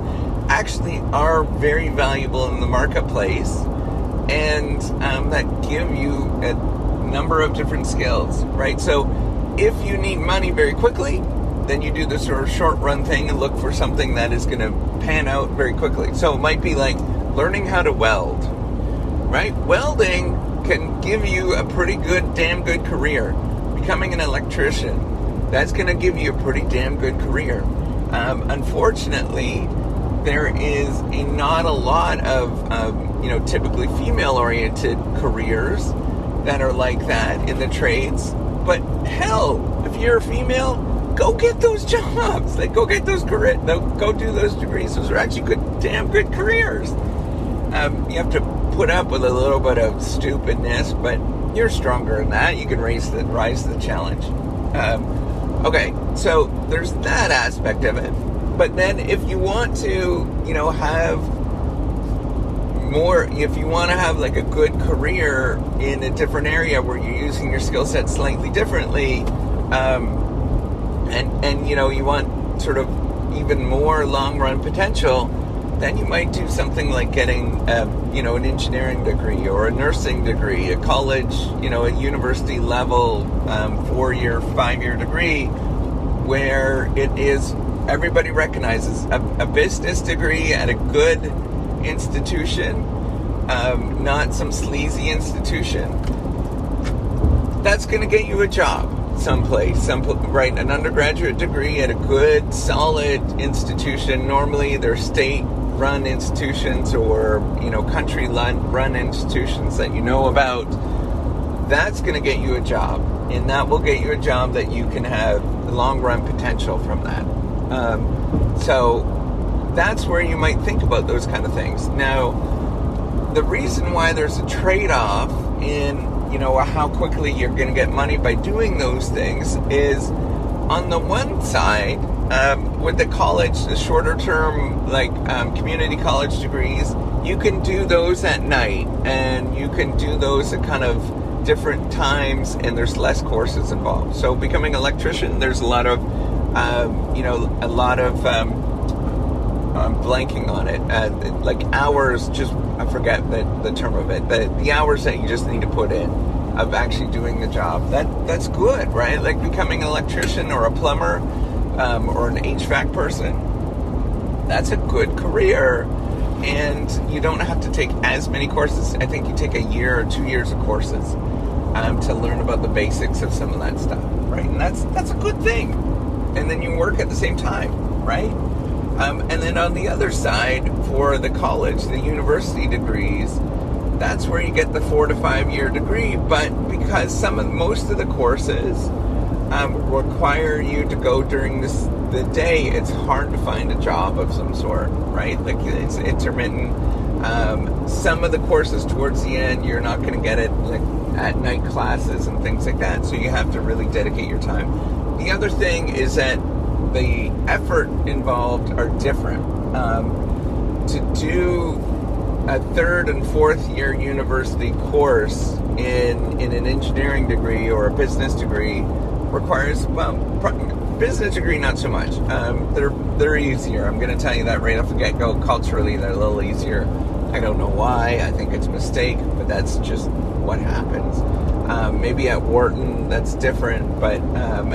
actually are very valuable in the marketplace and um, that give you a number of different skills, right? So if you need money very quickly, then you do the sort of short run thing and look for something that is going to pan out very quickly. So it might be like, learning how to weld, right? Welding can give you a pretty good, damn good career. Becoming an electrician, that's going to give you a pretty damn good career. Um, unfortunately, there is a not a lot of um, you know typically female-oriented careers that are like that in the trades. But hell, if you're a female, go get those jobs. Like go get those career, go do those degrees. Those are actually good, damn good careers um, you have to put up with a little bit of stupidness, but you're stronger than that. You can raise the rise the challenge. Um, okay, so there's that aspect of it. But then, if you want to, you know, have more, if you want to have like a good career in a different area where you're using your skill set slightly differently, um, and and you know, you want sort of even more long run potential then you might do something like getting, um, you know, an engineering degree or a nursing degree, a college, you know, a university level um, four year, five year degree where it is everybody recognizes a, a business degree at a good institution, um, not some sleazy institution. That's going to get you a job someplace, some right, an undergraduate degree at a good, solid institution. Normally, they're state-run institutions or you know country-run institutions that you know about. That's going to get you a job, and that will get you a job that you can have long-run potential from that. Um, so that's where you might think about those kind of things. Now, the reason why there's a trade-off in you know how quickly you're going to get money by doing those things is on the one side um, with the college the shorter term like um, community college degrees you can do those at night and you can do those at kind of different times and there's less courses involved so becoming an electrician there's a lot of um, you know a lot of um, I'm blanking on it. Uh, like hours, just I forget the, the term of it. The, the hours that you just need to put in of actually doing the job. That that's good, right? Like becoming an electrician or a plumber um, or an HVAC person. That's a good career, and you don't have to take as many courses. I think you take a year or two years of courses um, to learn about the basics of some of that stuff, right? And that's that's a good thing. And then you work at the same time, right? Um, and then on the other side, for the college, the university degrees, that's where you get the four to five year degree. But because some of most of the courses um, require you to go during this the day, it's hard to find a job of some sort, right? Like it's intermittent. Um, some of the courses towards the end, you're not going to get it like at night classes and things like that. So you have to really dedicate your time. The other thing is that the effort involved are different. Um, to do a third and fourth year university course in in an engineering degree or a business degree requires well business degree not so much. Um, they're they're easier. I'm going to tell you that right off the get-go. Culturally they're a little easier. I don't know why. I think it's a mistake but that's just what happens. Um, maybe at Wharton that's different but um,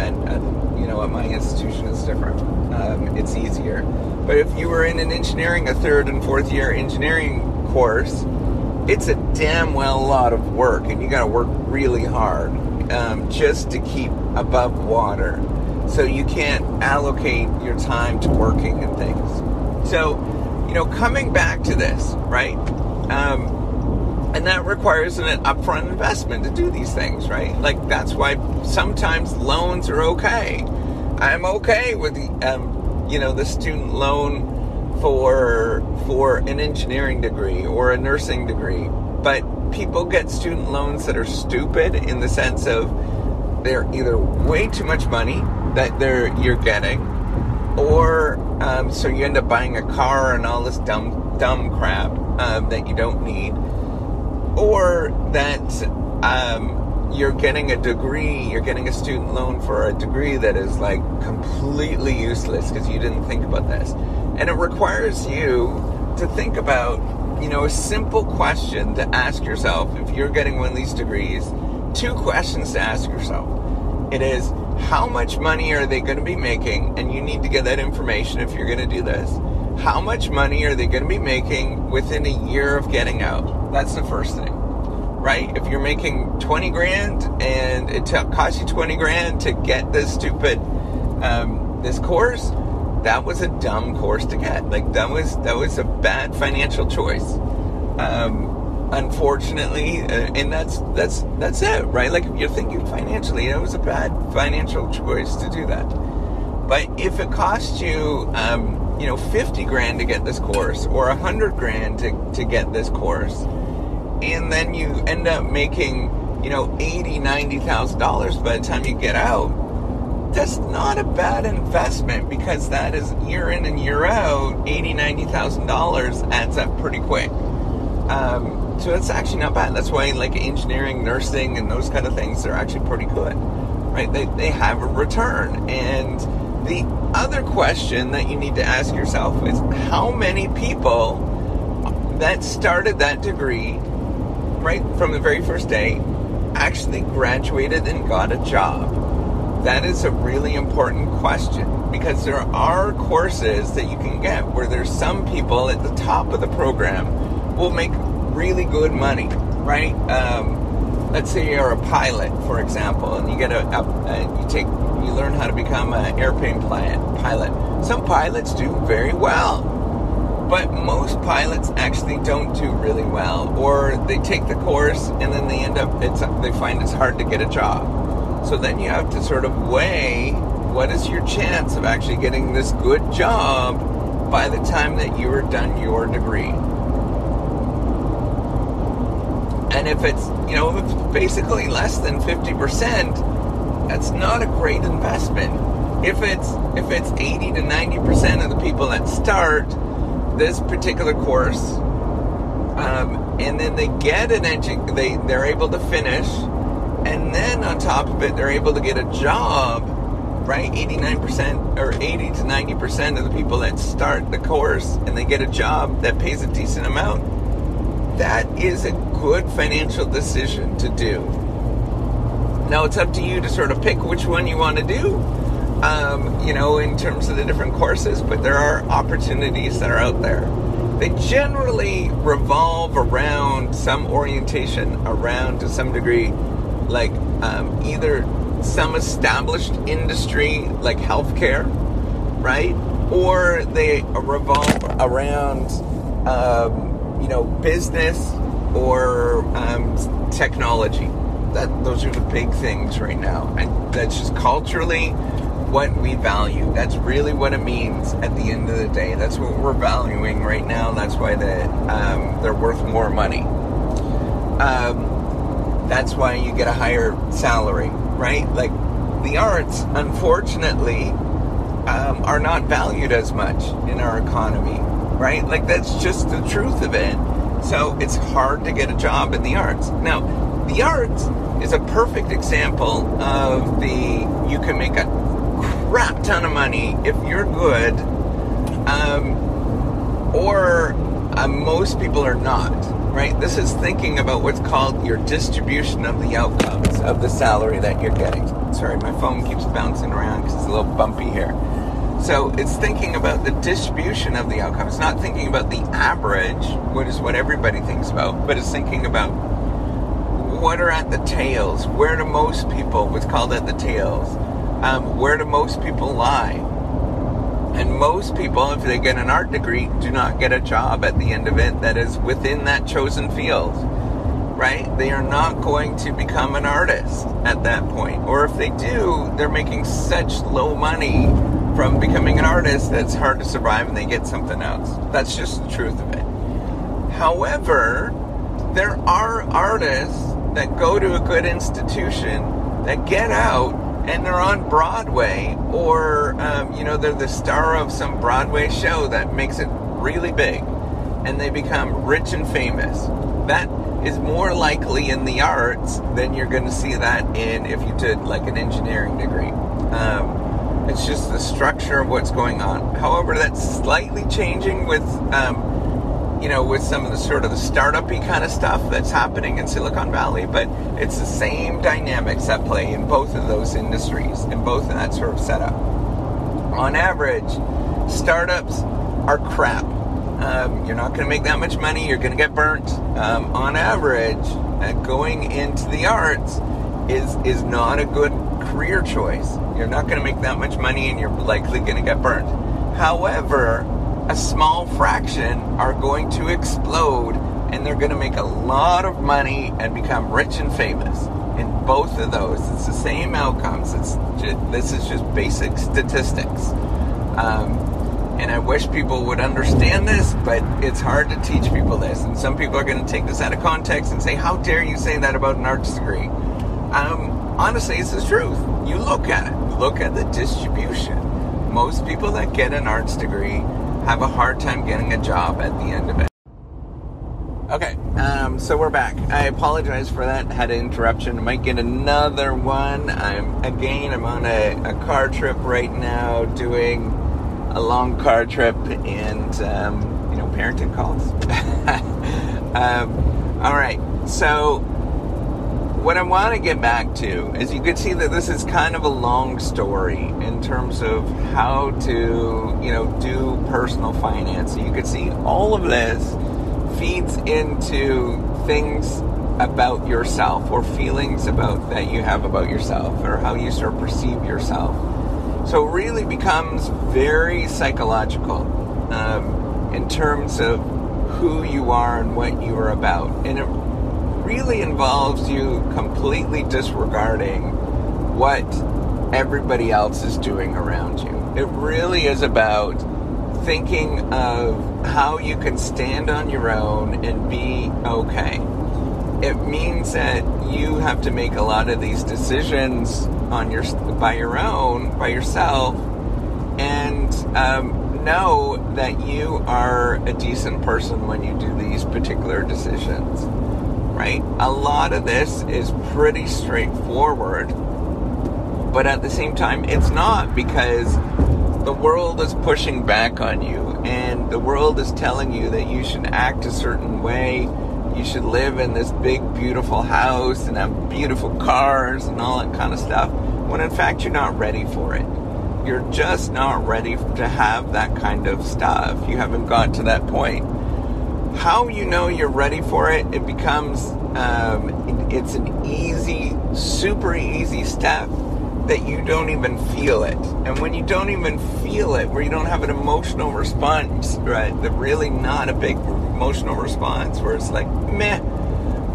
you know, at my institution it's different. Um, it's easier. But if you were in an engineering, a third and fourth year engineering course, it's a damn well lot of work, and you got to work really hard um, just to keep above water. So you can't allocate your time to working and things. So, you know, coming back to this, right? Um, and that requires an upfront investment to do these things, right? Like that's why sometimes loans are okay. I'm okay with the, um, you know, the student loan for for an engineering degree or a nursing degree, but people get student loans that are stupid in the sense of they're either way too much money that they're you're getting, or um, so you end up buying a car and all this dumb dumb crap um, that you don't need or that um, you're getting a degree, you're getting a student loan for a degree that is like completely useless because you didn't think about this. And it requires you to think about, you know, a simple question to ask yourself if you're getting one of these degrees. Two questions to ask yourself. It is, how much money are they going to be making? And you need to get that information if you're going to do this. How much money are they going to be making within a year of getting out? That's the first thing, right? If you're making 20 grand and it t- costs you 20 grand to get this stupid, um, this course, that was a dumb course to get. Like that was, that was a bad financial choice. Um, unfortunately, uh, and that's, that's, that's it, right? Like if you're thinking financially, it was a bad financial choice to do that. But if it costs you, um, you know, 50 grand to get this course or 100 grand to, to get this course, and then you end up making you know eighty ninety thousand dollars by the time you get out that's not a bad investment because that is year in and year out eighty ninety thousand dollars adds up pretty quick um, so it's actually not bad. That's why like engineering nursing and those kind of things are actually pretty good right? They, they have a return. And the other question that you need to ask yourself is how many people that started that degree right from the very first day, actually graduated and got a job? That is a really important question because there are courses that you can get where there's some people at the top of the program will make really good money, right? Um, let's say you're a pilot, for example, and you get a, a, a you take you learn how to become an airplane pilot. Some pilots do very well, but most pilots actually don't do really well, or they take the course and then they end up it's they find it's hard to get a job. So then you have to sort of weigh what is your chance of actually getting this good job by the time that you are done your degree. And if it's, you know, if basically less than 50%, that's not a great investment. If it's if it's 80 to 90% of the people that start this particular course um, and then they get an edu- they they're able to finish and then on top of it they're able to get a job right 89% or 80 to 90% of the people that start the course and they get a job that pays a decent amount that is a good financial decision to do. Now it's up to you to sort of pick which one you want to do, um, you know, in terms of the different courses, but there are opportunities that are out there. They generally revolve around some orientation, around to some degree, like um, either some established industry like healthcare, right? Or they revolve around um, you know, business or um, technology. That those are the big things right now, and that's just culturally what we value. That's really what it means at the end of the day. That's what we're valuing right now. That's why the, um, they're worth more money. Um, that's why you get a higher salary, right? Like the arts, unfortunately, um, are not valued as much in our economy right? Like that's just the truth of it. So it's hard to get a job in the arts. Now, the arts is a perfect example of the you can make a crap ton of money if you're good, um, or uh, most people are not. Right? This is thinking about what's called your distribution of the outcomes of the salary that you're getting. Sorry, my phone keeps bouncing around because it's a little bumpy here. So it's thinking about the distribution of the outcome. It's not thinking about the average, what is what everybody thinks about, but it's thinking about what are at the tails. Where do most people, what's called at the tails, um, where do most people lie? And most people, if they get an art degree, do not get a job at the end of it that is within that chosen field. Right? They are not going to become an artist at that point. Or if they do, they're making such low money from becoming an artist that's hard to survive and they get something else. That's just the truth of it. However, there are artists that go to a good institution that get out and they're on Broadway or, um, you know, they're the star of some Broadway show that makes it really big and they become rich and famous. That is more likely in the arts than you're going to see that in if you did like an engineering degree. Um, it's just the structure of what's going on. However, that's slightly changing with, um, you know, with some of the sort of the startup-y kind of stuff that's happening in Silicon Valley. But it's the same dynamics at play in both of those industries, in both of that sort of setup. On average, startups are crap. Um, you're not going to make that much money. You're going to get burnt. Um, on average, uh, going into the arts is is not a good career choice. You're not going to make that much money and you're likely going to get burned. However, a small fraction are going to explode and they're going to make a lot of money and become rich and famous. In both of those, it's the same outcomes. It's just, this is just basic statistics. Um, and I wish people would understand this, but it's hard to teach people this. And some people are going to take this out of context and say, How dare you say that about an arts degree? Um, honestly, it's the truth. You look at it, look at the distribution. Most people that get an arts degree have a hard time getting a job at the end of it. Okay, um, so we're back. I apologize for that. Had an interruption. Might get another one. I'm again. I'm on a, a car trip right now, doing a long car trip, and um, you know, parenting calls. um, all right, so what I want to get back to is you can see that this is kind of a long story in terms of how to, you know, do personal finance. So You can see all of this feeds into things about yourself or feelings about that you have about yourself or how you sort of perceive yourself. So it really becomes very psychological um, in terms of who you are and what you are about. And it really involves you completely disregarding what everybody else is doing around you. It really is about thinking of how you can stand on your own and be okay. It means that you have to make a lot of these decisions on your by your own, by yourself, and um, know that you are a decent person when you do these particular decisions. Right? A lot of this is pretty straightforward, but at the same time, it's not because the world is pushing back on you and the world is telling you that you should act a certain way. You should live in this big, beautiful house and have beautiful cars and all that kind of stuff, when in fact you're not ready for it. You're just not ready to have that kind of stuff. You haven't got to that point. How you know you're ready for it, it becomes, um, it's an easy, super easy step that you don't even feel it. And when you don't even feel it, where you don't have an emotional response, right? The really not a big emotional response, where it's like meh.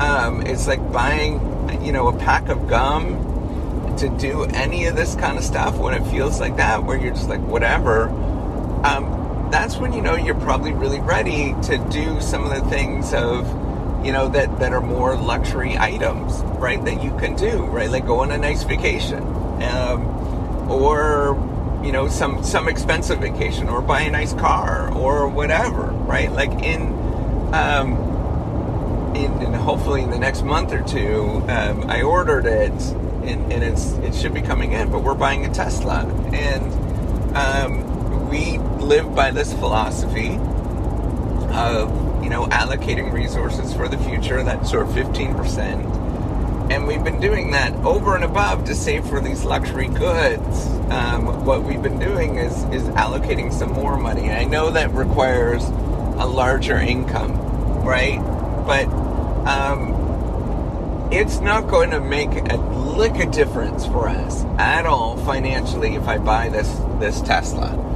Um, it's like buying, you know, a pack of gum to do any of this kind of stuff when it feels like that, where you're just like whatever. Um, that's when you know you're probably really ready to do some of the things of you know that that are more luxury items right that you can do right? Like go on a nice vacation um, or you know some some expensive vacation or buy a nice car or whatever right? Like in um, hopefully in the next month or two um, I ordered it and, and, it's it should be coming in but we're buying a Tesla and um, we live by this philosophy of you know allocating resources for the future that sort of 15 percent and we've been doing that over and above to save for these luxury goods. Um, what we've been doing is is allocating some more money. I know that requires a larger income, right? But um, it's not going to make a lick of difference for us at all financially if I buy this this Tesla.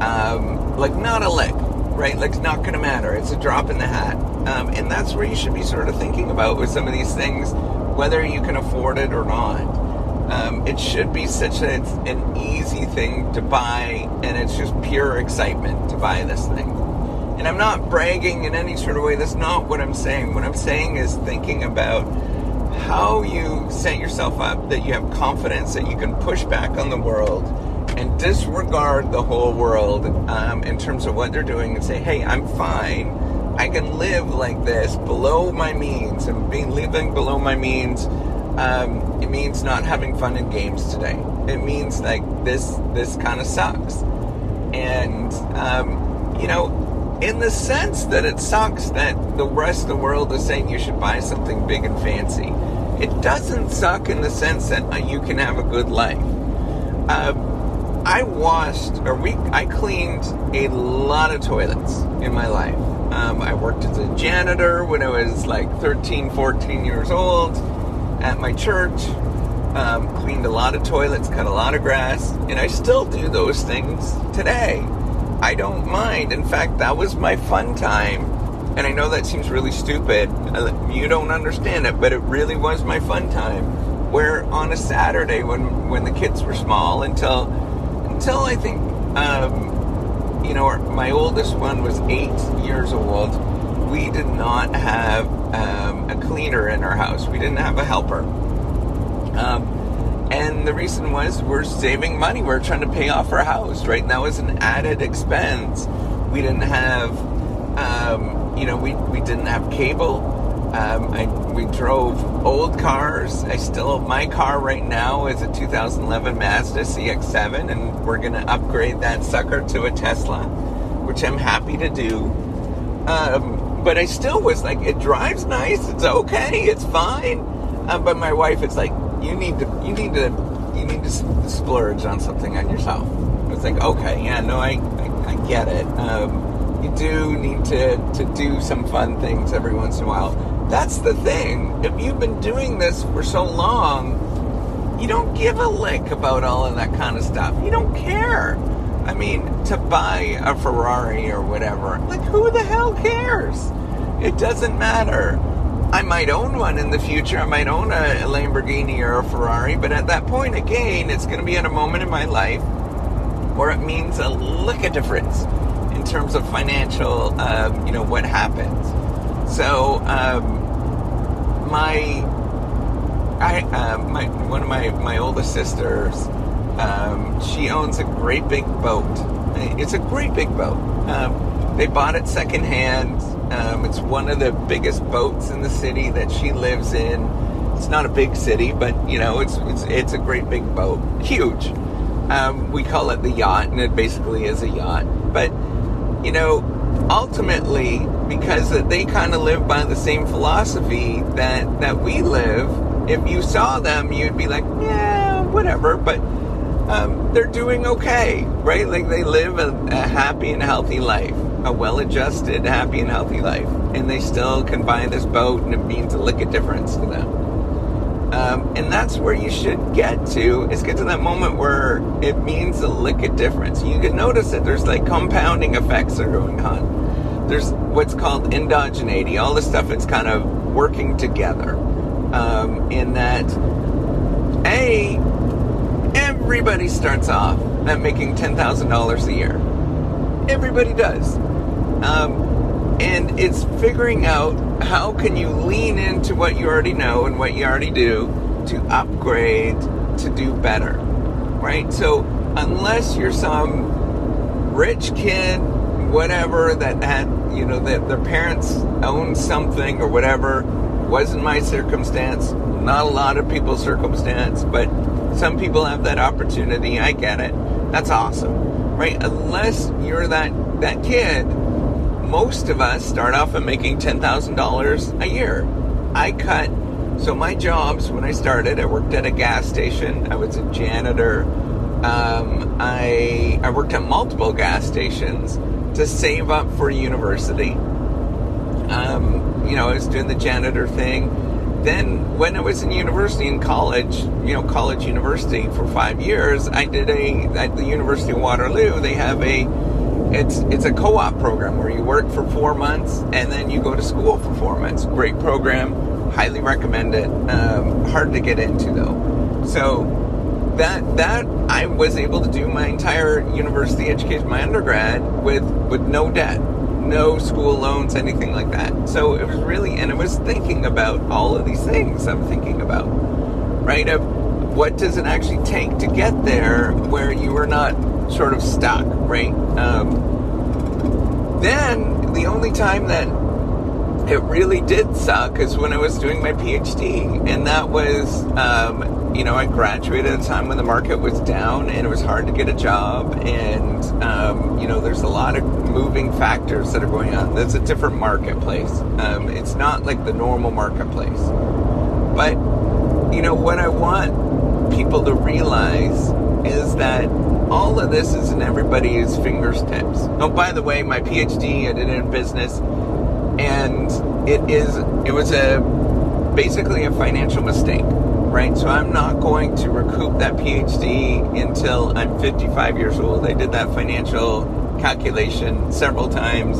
Um, like not a lick, right? Like it's not going to matter. It's a drop in the hat, um, and that's where you should be sort of thinking about with some of these things whether you can afford it or not. Um, it should be such a, it's an easy thing to buy, and it's just pure excitement to buy this thing. And I'm not bragging in any sort of way. That's not what I'm saying. What I'm saying is thinking about how you set yourself up that you have confidence that you can push back on the world and disregard the whole world um, in terms of what they're doing and say, hey, I'm fine I can live like this below my means, and being living below my means, um, it means not having fun in games today. It means like this this kind of sucks, and um, you know, in the sense that it sucks that the rest of the world is saying you should buy something big and fancy. It doesn't suck in the sense that uh, you can have a good life. Um, I washed, or we, I cleaned a lot of toilets in my life. Um, I worked as a janitor when I was like 13, 14 years old at my church. Um, cleaned a lot of toilets, cut a lot of grass, and I still do those things today. I don't mind. In fact, that was my fun time. And I know that seems really stupid. You don't understand it, but it really was my fun time. Where on a Saturday when when the kids were small, until until I think um, you know, my oldest one was eight years old. We did not have um, a cleaner in our house. We didn't have a helper. Um, and the reason was we're saving money. We're trying to pay off our house, right? And that was an added expense. We didn't have, um, you know, we, we didn't have cable. Um, I, we drove old cars. I still my car right now is a 2011 Mazda CX-7, and we're gonna upgrade that sucker to a Tesla, which I'm happy to do. Um, but I still was like, it drives nice. It's okay. It's fine. Uh, but my wife is like, you need to, you need to, you need to splurge on something on yourself. I was like, okay, yeah, no, I, I, I get it. Um, you do need to to do some fun things every once in a while That's the thing. If you've been doing this for so long, you don't give a lick about all of that kind of stuff. You don't care. I mean, to buy a Ferrari or whatever, like, who the hell cares? It doesn't matter. I might own one in the future. I might own a Lamborghini or a Ferrari, but at that point, again, it's going to be at a moment in my life where it means a lick of difference in terms of financial, um, you know, what happens. So, um, my, I, uh, my, one of my, my oldest sisters, um, she owns a great big boat. It's a great big boat. Um, they bought it secondhand. Um, it's one of the biggest boats in the city that she lives in. It's not a big city, but you know, it's it's it's a great big boat, huge. Um, we call it the yacht, and it basically is a yacht. But you know, ultimately, because they kind of live by the same philosophy that that we live, if you saw them, you'd be like, yeah, whatever. But um, they're doing okay, right? Like they live a, a happy and healthy life, a well-adjusted, happy and healthy life, and they still can buy this boat, and it means a lick of difference to them. Um, and that's where you should get to is get to that moment where it means a lick of difference. You can notice that there's like compounding effects are going on. There's what's called endogeneity, all the stuff that's kind of working together. Um, in that, A, everybody starts off at making $10,000 a year. Everybody does. Um, and it's figuring out how can you lean into what you already know and what you already do to upgrade to do better right so unless you're some rich kid whatever that had you know that their parents owned something or whatever wasn't my circumstance. Not a lot of people's circumstance but some people have that opportunity. I get it. That's awesome. Right? Unless you're that that kid most of us start off at making $10,000 a year. I cut, so my jobs when I started, I worked at a gas station, I was a janitor, um, I, I worked at multiple gas stations to save up for university. Um, you know, I was doing the janitor thing. Then, when I was in university in college, you know, college university for five years, I did a, at the University of Waterloo, they have a it's it's a co-op program where you work for four months and then you go to school for four months. Great program, highly recommend it. Um, hard to get into though. So that that I was able to do my entire university education, my undergrad with with no debt, no school loans, anything like that. So it was really, and I was thinking about all of these things I'm thinking about, right? Of what does it actually take to get there where you are not sort of stuck, right? Um, then the only time that it really did suck is when I was doing my PhD, and that was, um, you know, I graduated at a time when the market was down and it was hard to get a job, and um, you know, there's a lot of moving factors that are going on. That's a different marketplace. Um, it's not like the normal marketplace, but you know what I want people to realize is that all of this is in everybody's fingertips. Oh, by the way, my PhD I did it in business, and it is it was a basically a financial mistake, right? So I'm not going to recoup that PhD until I'm 55 years old. I did that financial calculation several times,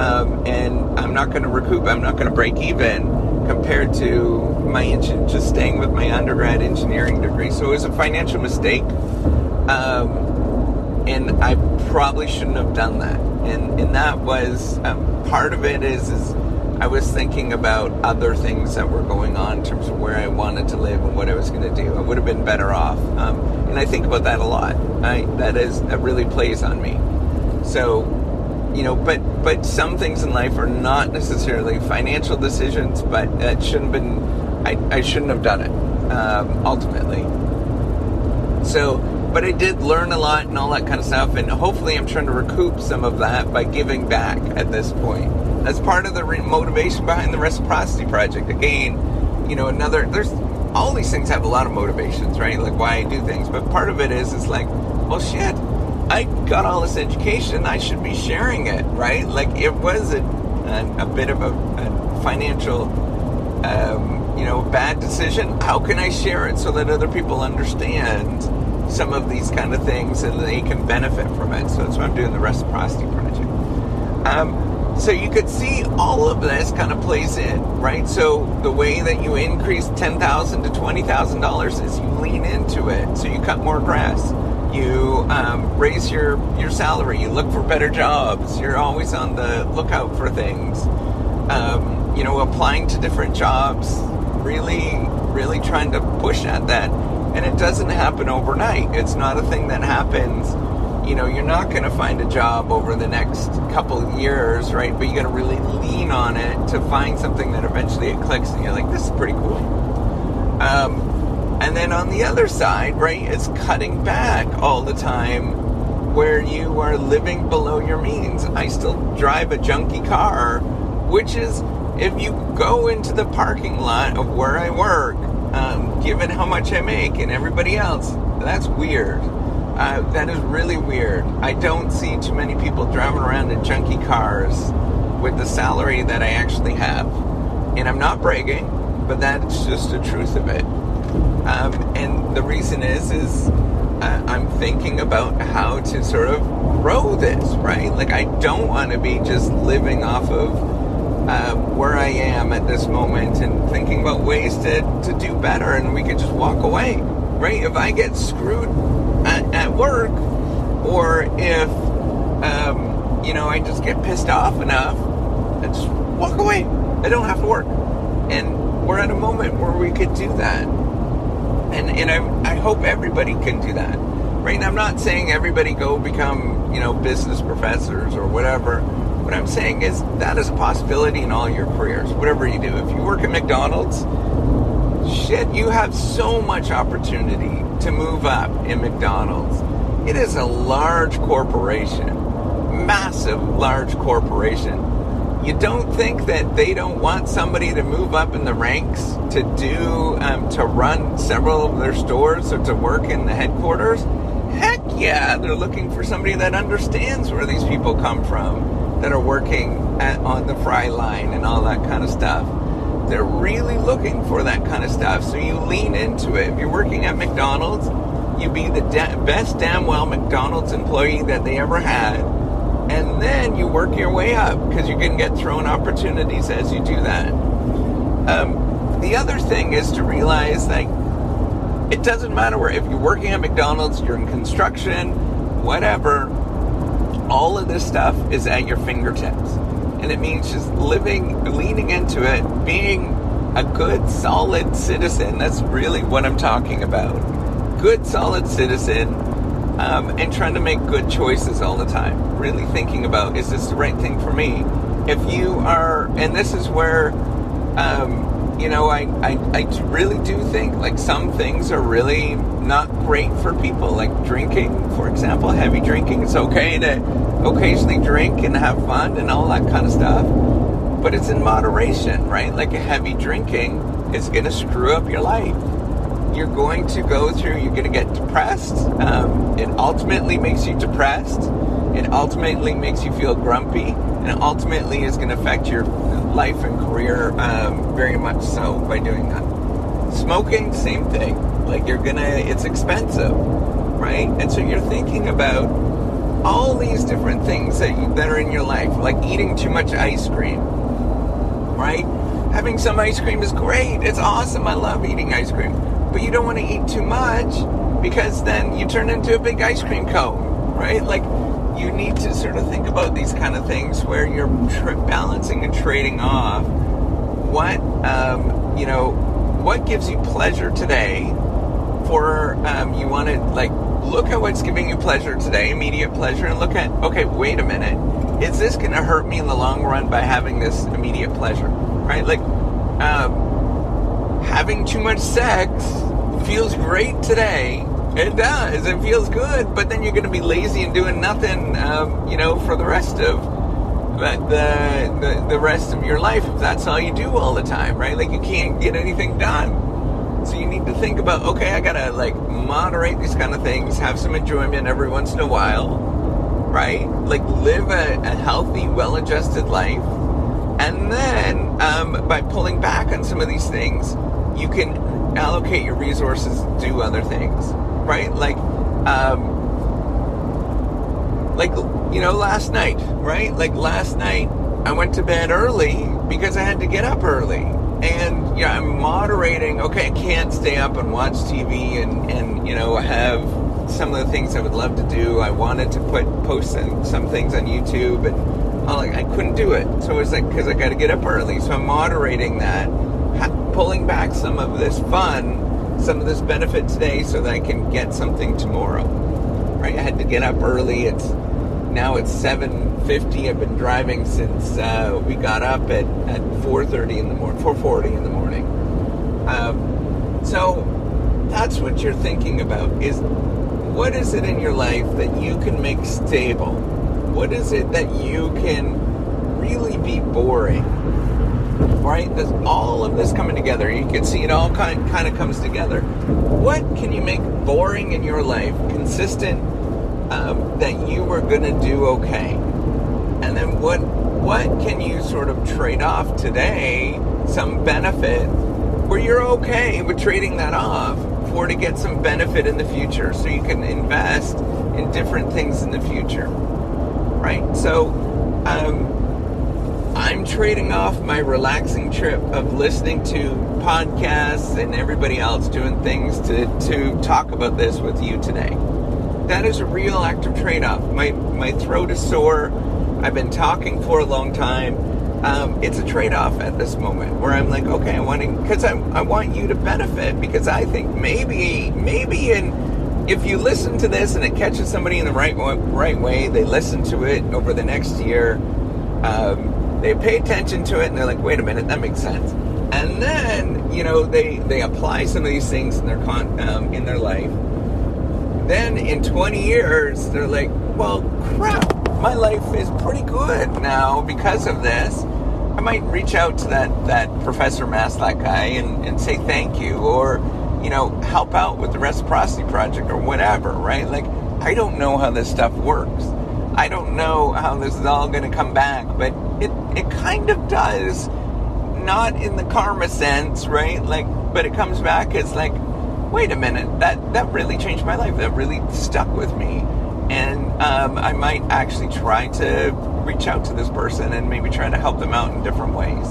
um, and I'm not going to recoup. I'm not going to break even compared to my just staying with my undergrad engineering degree. So it was a financial mistake. Um, and I probably shouldn't have done that. And and that was um, part of it is is I was thinking about other things that were going on in terms of where I wanted to live and what I was going to do. I would have been better off. Um, and I think about that a lot. I, that is that really plays on me. So, you know, but but some things in life are not necessarily financial decisions, but that shouldn't have been. I, I shouldn't have done it um, ultimately. So but I did learn a lot and all that kind of stuff, and hopefully I'm trying to recoup some of that by giving back at this point. That's part of the re- motivation behind the reciprocity project. Again, you know, another there's all these things have a lot of motivations, right? Like why I do things, but part of it is it's like, well, shit, I got all this education, I should be sharing it, right? Like it was a, a, a bit of a, a financial um, you know, bad decision, how can I share it so that other people understand some of these kind of things and they can benefit from it? So that's why I'm doing the Reciprocity Project. Um, so you could see all of this kind of plays in, right? So the way that you increase ten thousand to twenty thousand dollars is you lean into it. So you cut more grass, you um, raise your your salary, you look for better jobs. You're always on the lookout for things. Um, you know, applying to different jobs, really, really trying to push at that. And it doesn't happen overnight. It's not a thing that happens you know, you're not going to find a job over the next couple years, right? But you got to really lean on it to find something that eventually it clicks and you're like, this is pretty cool. Um, and then on the other side, right, it's cutting back all the time where you are living below your means. I still drive a junky car, which is, if you go into the parking lot of where I work, um, given how much I make and everybody else, that's weird uh, that is really weird. I don't see too many people driving around in junky cars with the salary that I actually have. And I'm not bragging, but that's just the truth of it. Um, and the reason is, is uh, I'm thinking about how to sort of grow this, right? Like I don't want to be just living off of uh, where I am at this moment and thinking about ways to, to do better and we could just walk away, right? If I get screwed work, or if um, you know I just get pissed off enough, I just walk away. I don't have to work, and we're at a moment where we could do that, and and I I hope everybody can do that. Right? And I'm not saying everybody go become you know business professors or whatever. What I'm saying is that is a possibility in all your careers, whatever you do. If you work at McDonald's, shit, you have so much opportunity to move up in McDonald's. It is a large corporation, massive, large corporation. You don't think that they don't want somebody to move up in the ranks to do, um, to run several of their stores or to work in the headquarters? Heck yeah, they're looking for somebody that understands where these people come from, that are working at, on the fry line and all that kind of stuff. They're really looking for that kind of stuff. So you lean into it. If you're working at McDonald's, you be the da- best damn well McDonald's employee that they ever had. And then you work your way up because you can get thrown opportunities as you do that. Um, the other thing is to realize like it doesn't matter where if you're working at McDonald's, you're in construction, whatever, all of this stuff is at your fingertips and it means just living, leaning into it, being a good, solid citizen. That's really what I'm talking about. Good, solid citizen, um, and trying to make good choices all the time. Really thinking about is this the right thing for me? If you are, and this is where, um, you know, I, I, I really do think like some things are really not great for people, like drinking, for example, heavy drinking. It's okay to occasionally drink and have fun and all that kind of stuff. But it's in moderation, right? Like a heavy drinking is going to screw up your life. You're going to go through, you're going to get depressed. Um, it ultimately makes you depressed. It ultimately makes you feel grumpy. And ultimately is going to affect your life and career um, very much so by doing that. Smoking, same thing. Like you're to, it's expensive, right? And so you're thinking about all these different things that, you, that are in your life, like eating too much ice cream, right? Having some ice cream is great. It's awesome. I love eating ice cream. But you don't want to eat too much because then you turn into a big ice cream cone, right? Like you need to sort of think about these kind of things where you're balancing and trading off what, um, you know, what gives you pleasure today for um, you want to like look at what's giving you pleasure today, immediate pleasure, and look at, okay, wait a minute. Is this going to hurt me in the long run by having this immediate pleasure? Right? Like, um, having too much sex feels great today. It does. It feels good. But then you're going to be lazy and doing nothing, um, you know, for the rest of the, the the rest of your life if that's all you do all the time, right? Like you can't get anything done. So you need to think about, okay, I gotta like moderate these kind of things, have some enjoyment every once in a while, right? Like live a, a healthy, well-adjusted life, And then um, by pulling back on some of these things, you can allocate your resources to do other things, right? Like, um, like you know, last night, right? Like last night, I went to bed early because I had to get up early, and yeah, I'm moderating. Okay, I can't stay up and watch TV and and you know have some of the things I would love to do. I wanted to put post some things on YouTube and. I, like, I couldn't do it, so it's like because I got to get up early. So I'm moderating that, pulling back some of this fun, some of this benefit today so that I can get something tomorrow. Right? I had to get up early. It's now it's 7.50. I've been driving since uh, we got up at, at 4.30 in the morning, 4.40 in the morning. Um, so that's what you're thinking about is what is it in your life that you can make stable? What is it that you can really be boring? Right? There's all of this coming together. You can see it all kind kind of comes together. What can you make boring in your life consistent um, that you are going to do okay? And then what what can you sort of trade off today? Some benefit where you're okay with trading that off for to get some benefit in the future, so you can invest in different things in the future, right? So. Um, trading off my relaxing trip of listening to podcasts and everybody else doing things to, to talk about this with you today. That is a real active trade off. My, my throat is sore. I've been talking for a long time. Um, it's a trade off at this moment where I'm like, okay, I want to, because I, I want you to benefit because I think maybe, maybe in, if you listen to this and it catches somebody in the right, right way, they listen to it over the next year. Um, they pay attention to it and they're like, wait a minute, that makes sense. And then, you know, they, they apply some of these things in their con, um, in their life. Then in 20 years, they're like, well, crap, my life is pretty good now because of this. I might reach out to that, that Professor Maslach guy and, and say thank you or, you know, help out with the reciprocity project or whatever, right? Like, I don't know how this stuff works. I don't know how this is all going to come back, but it kind of does. Not in the karma sense, right? Like, but it comes back as like, wait a minute, that that really changed my life. That really stuck with me, and um, I might actually try to reach out to this person and maybe try to help them out in different ways.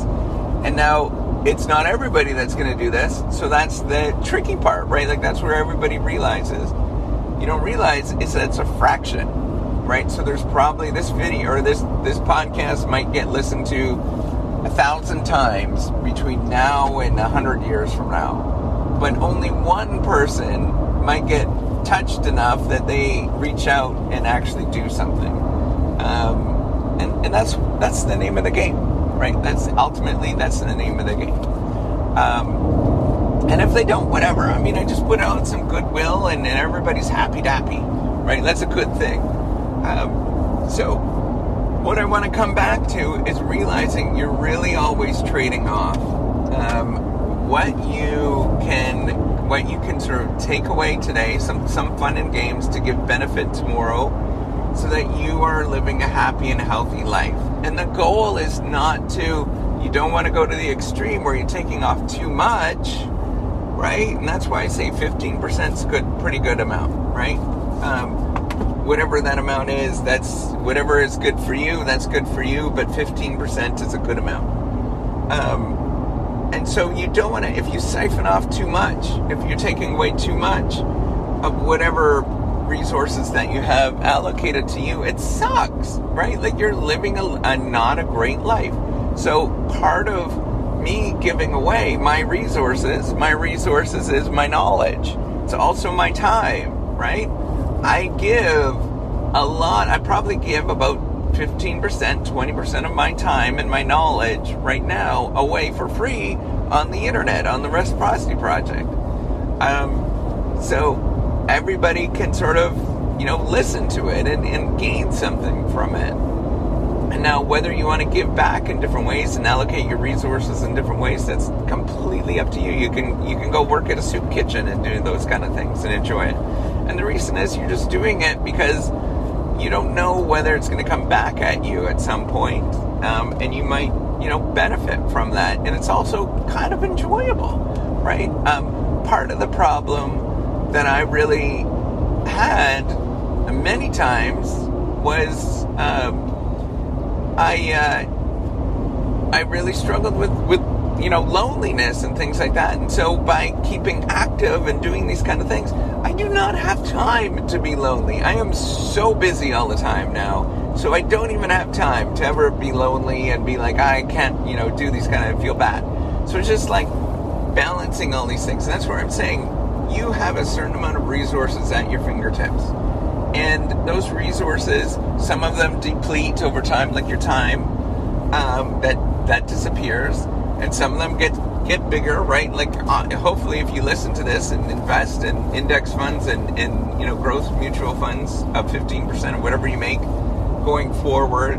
And now it's not everybody that's going to do this, so that's the tricky part, right? Like that's where everybody realizes. You don't realize it's that it's a fraction right? So there's probably this video or this this podcast might get listened to a thousand times between now and a hundred years from now, but only one person might get touched enough that they reach out and actually do something. Um, and, and that's that's the name of the game, right? That's ultimately that's the name of the game. Um, and if they don't, whatever. I mean, I just put out some goodwill, and, and everybody's happy dappy, right? That's a good thing. Um, so, what I want to come back to is realizing you're really always trading off um, what you can, what you can sort of take away today, some some fun and games to give benefit tomorrow, so that you are living a happy and healthy life. And the goal is not to, you don't want to go to the extreme where you're taking off too much, right? And that's why I say 15% is good, pretty good amount, right? Um, whatever that amount is, that's whatever is good for you, that's good for you, but 15% is a good amount. Um, and so you don't want to, if you siphon off too much, if you're taking away too much of whatever resources that you have allocated to you, it sucks, right? Like you're living a, a not a great life. So part of me giving away my resources, my resources is my knowledge. It's also my time, right? I give a lot. I probably give about 15%, 20% of my time and my knowledge right now away for free on the internet, on the Reciprocity Project. Um, so everybody can sort of, you know, listen to it and, and gain something from it. And now, whether you want to give back in different ways and allocate your resources in different ways, that's completely up to you. You can you can go work at a soup kitchen and do those kind of things and enjoy it. And the reason is you're just doing it because you don't know whether it's going to come back at you at some point. Um, and you might you know, benefit from that. And it's also kind of enjoyable, right? Um, part of the problem that I really had many times was um, I uh, I really struggled with with you know loneliness and things like that. And so by keeping active and doing these kind of things, I do not have time to be lonely. I am so busy all the time now, so I don't even have time to ever be lonely and be like I can't you know do these kind of feel bad. So it's just like balancing all these things. And that's where I'm saying you have a certain amount of resources at your fingertips and those resources, some of them deplete over time, like your time, um, that that disappears, and some of them get get bigger, right? Like uh, hopefully, if you listen to this and invest in index funds and and you know growth mutual funds of fifteen percent or whatever you make going forward,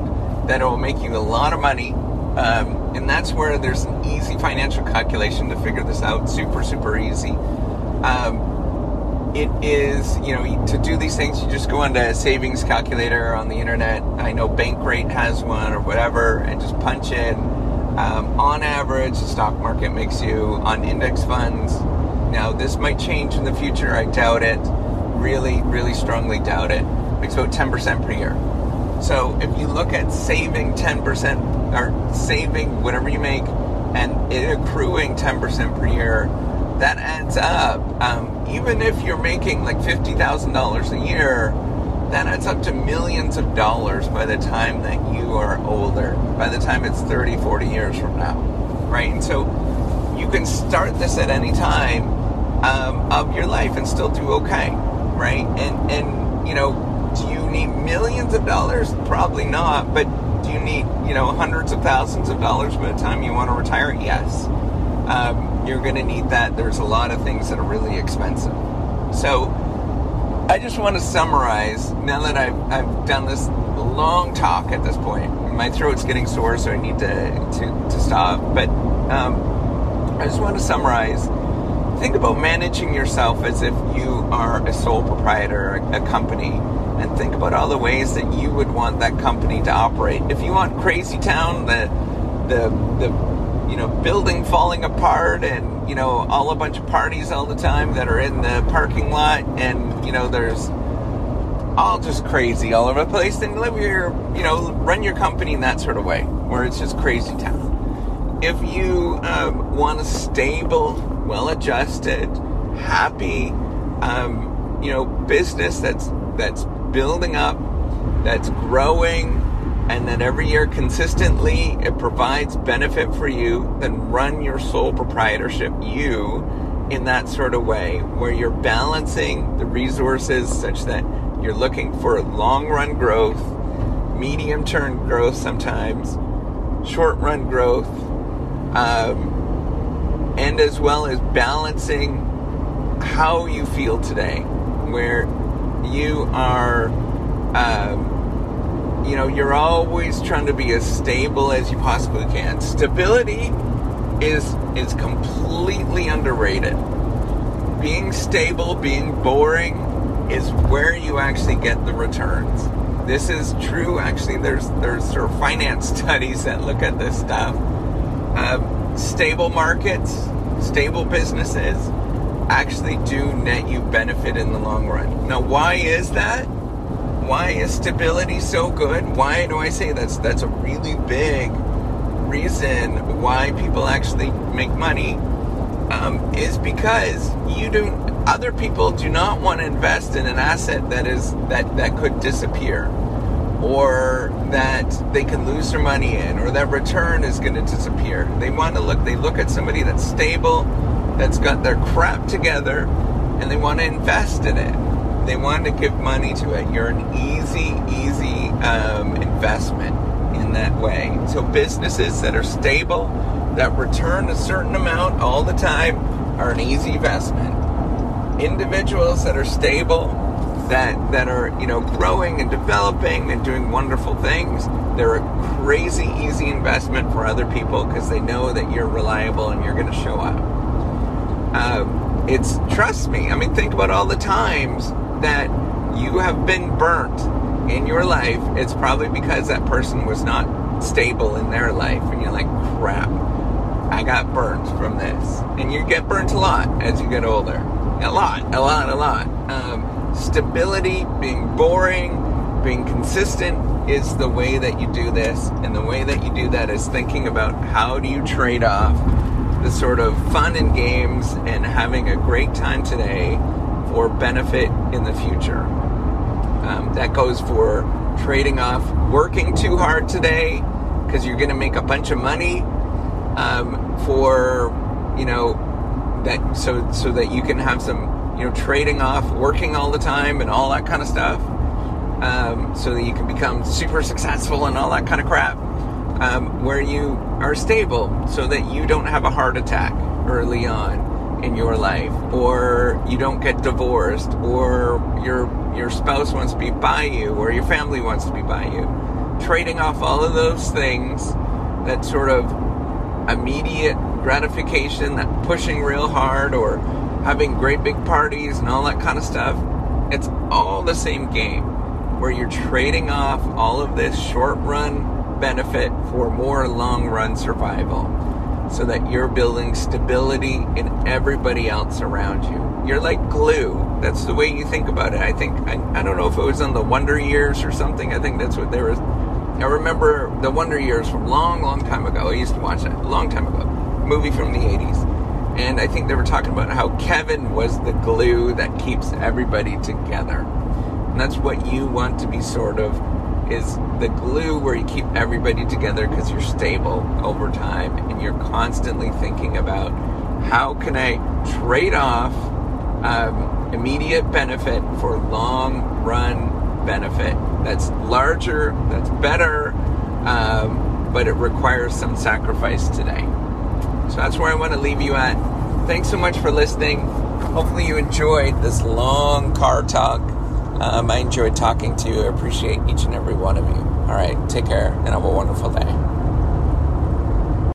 that will make you a lot of money. Um, and that's where there's an easy financial calculation to figure this out. Super, super easy. Um, it is, you know, to do these things, you just go onto a savings calculator on the internet. I know Bankrate has one or whatever, and just punch in. Um, on average, the stock market makes you on index funds. Now, this might change in the future. I doubt it. Really, really strongly doubt it. Makes about 10% per year. So if you look at saving 10% or saving whatever you make and it accruing 10% per year, that adds up. Um, even if you're making like $50,000 a year, that it's up to millions of dollars by the time that you are older, by the time it's 30, 40 years from now, right? And so you can start this at any time um, of your life and still do okay, right? And, and, you know, do you need millions of dollars? Probably not, but do you need, you know, hundreds of thousands of dollars by the time you want to retire? Yes. Um, you're going to need that. There's a lot of things that are really expensive. So I just want to summarize now that I've, I've done this long talk at this point. My throat's getting sore, so I need to, to, to stop. But um, I just want to summarize. Think about managing yourself as if you are a sole proprietor, a, a company, and think about all the ways that you would want that company to operate. If you want Crazy Town, the the the you know, building falling apart and, you know, all a bunch of parties all the time that are in the parking lot and, you know, there's all just crazy all over the place, then live your, you know, run your company in that sort of way where it's just crazy town. If you um, want a stable, well adjusted, happy, um, you know, business that's that's building up, that's growing, and that every year consistently it provides benefit for you, then run your sole proprietorship, you, in that sort of way where you're balancing the resources such that you're looking for long run growth, medium term growth sometimes, short run growth, um, and as well as balancing how you feel today, where you are. Um, you know, you're always trying to be as stable as you possibly can. Stability is is completely underrated. Being stable, being boring is where you actually get the returns. This is true. Actually, there's there's sort of finance studies that look at this stuff. Um, stable markets, stable businesses actually do net you benefit in the long run. Now, why is that? Why is stability so good? Why do I say that's that's a really big reason why people actually make money? Um, is because you do other people do not want to invest in an asset that is that that could disappear or that they can lose their money in or that return is going to disappear they want to look they look at somebody that's stable that's got their crap together and they want to invest in it they want to give money to it. You're an easy, easy um, investment in that way. So businesses that are stable, that return a certain amount all the time, are an easy investment. Individuals that are stable, that that are you know growing and developing and doing wonderful things, they're a crazy easy investment for other people because they know that you're reliable and you're going to show up. Um, it's trust me. I mean, think about all the times that you have been burnt in your life, it's probably because that person was not stable in their life, and you're like, crap, I got burnt from this. And you get burnt a lot as you get older. A lot, a lot, a lot. Um, stability, being boring, being consistent is the way that you do this. And the way that you do that is thinking about how do you trade off the sort of fun and games and having a great time today for benefit in the future. Um, that goes for trading off working too hard today because you're going to make a bunch of money um, for you know that so so that you can have some you know trading off working all the time and all that kind of stuff um, so that you can become super successful and all that kind of crap um, where you are stable so that you don't have a heart attack early on in your life or you don't get divorced or your your spouse wants to be by you or your family wants to be by you trading off all of those things that sort of immediate gratification that pushing real hard or having great big parties and all that kind of stuff it's all the same game where you're trading off all of this short run benefit for more long run survival so that you're building stability in everybody else around you. You're like glue. That's the way you think about it. I think, I, I don't know if it was on the Wonder Years or something. I think that's what there was. I remember the Wonder Years from long, long time ago. I used to watch that a long time ago. Movie from the 80s. And I think they were talking about how Kevin was the glue that keeps everybody together. And that's what you want to be sort of is the glue where you keep everybody together because you're stable over time and you're constantly thinking about how can I trade off um, immediate benefit for long run benefit that's larger, that's better, um, but it requires some sacrifice today. So that's where I want to leave you at. Thanks so much for listening. Hopefully, you enjoyed this long car talk um, I enjoyed talking to you. I appreciate each and every one of you. All right, take care and have a wonderful day.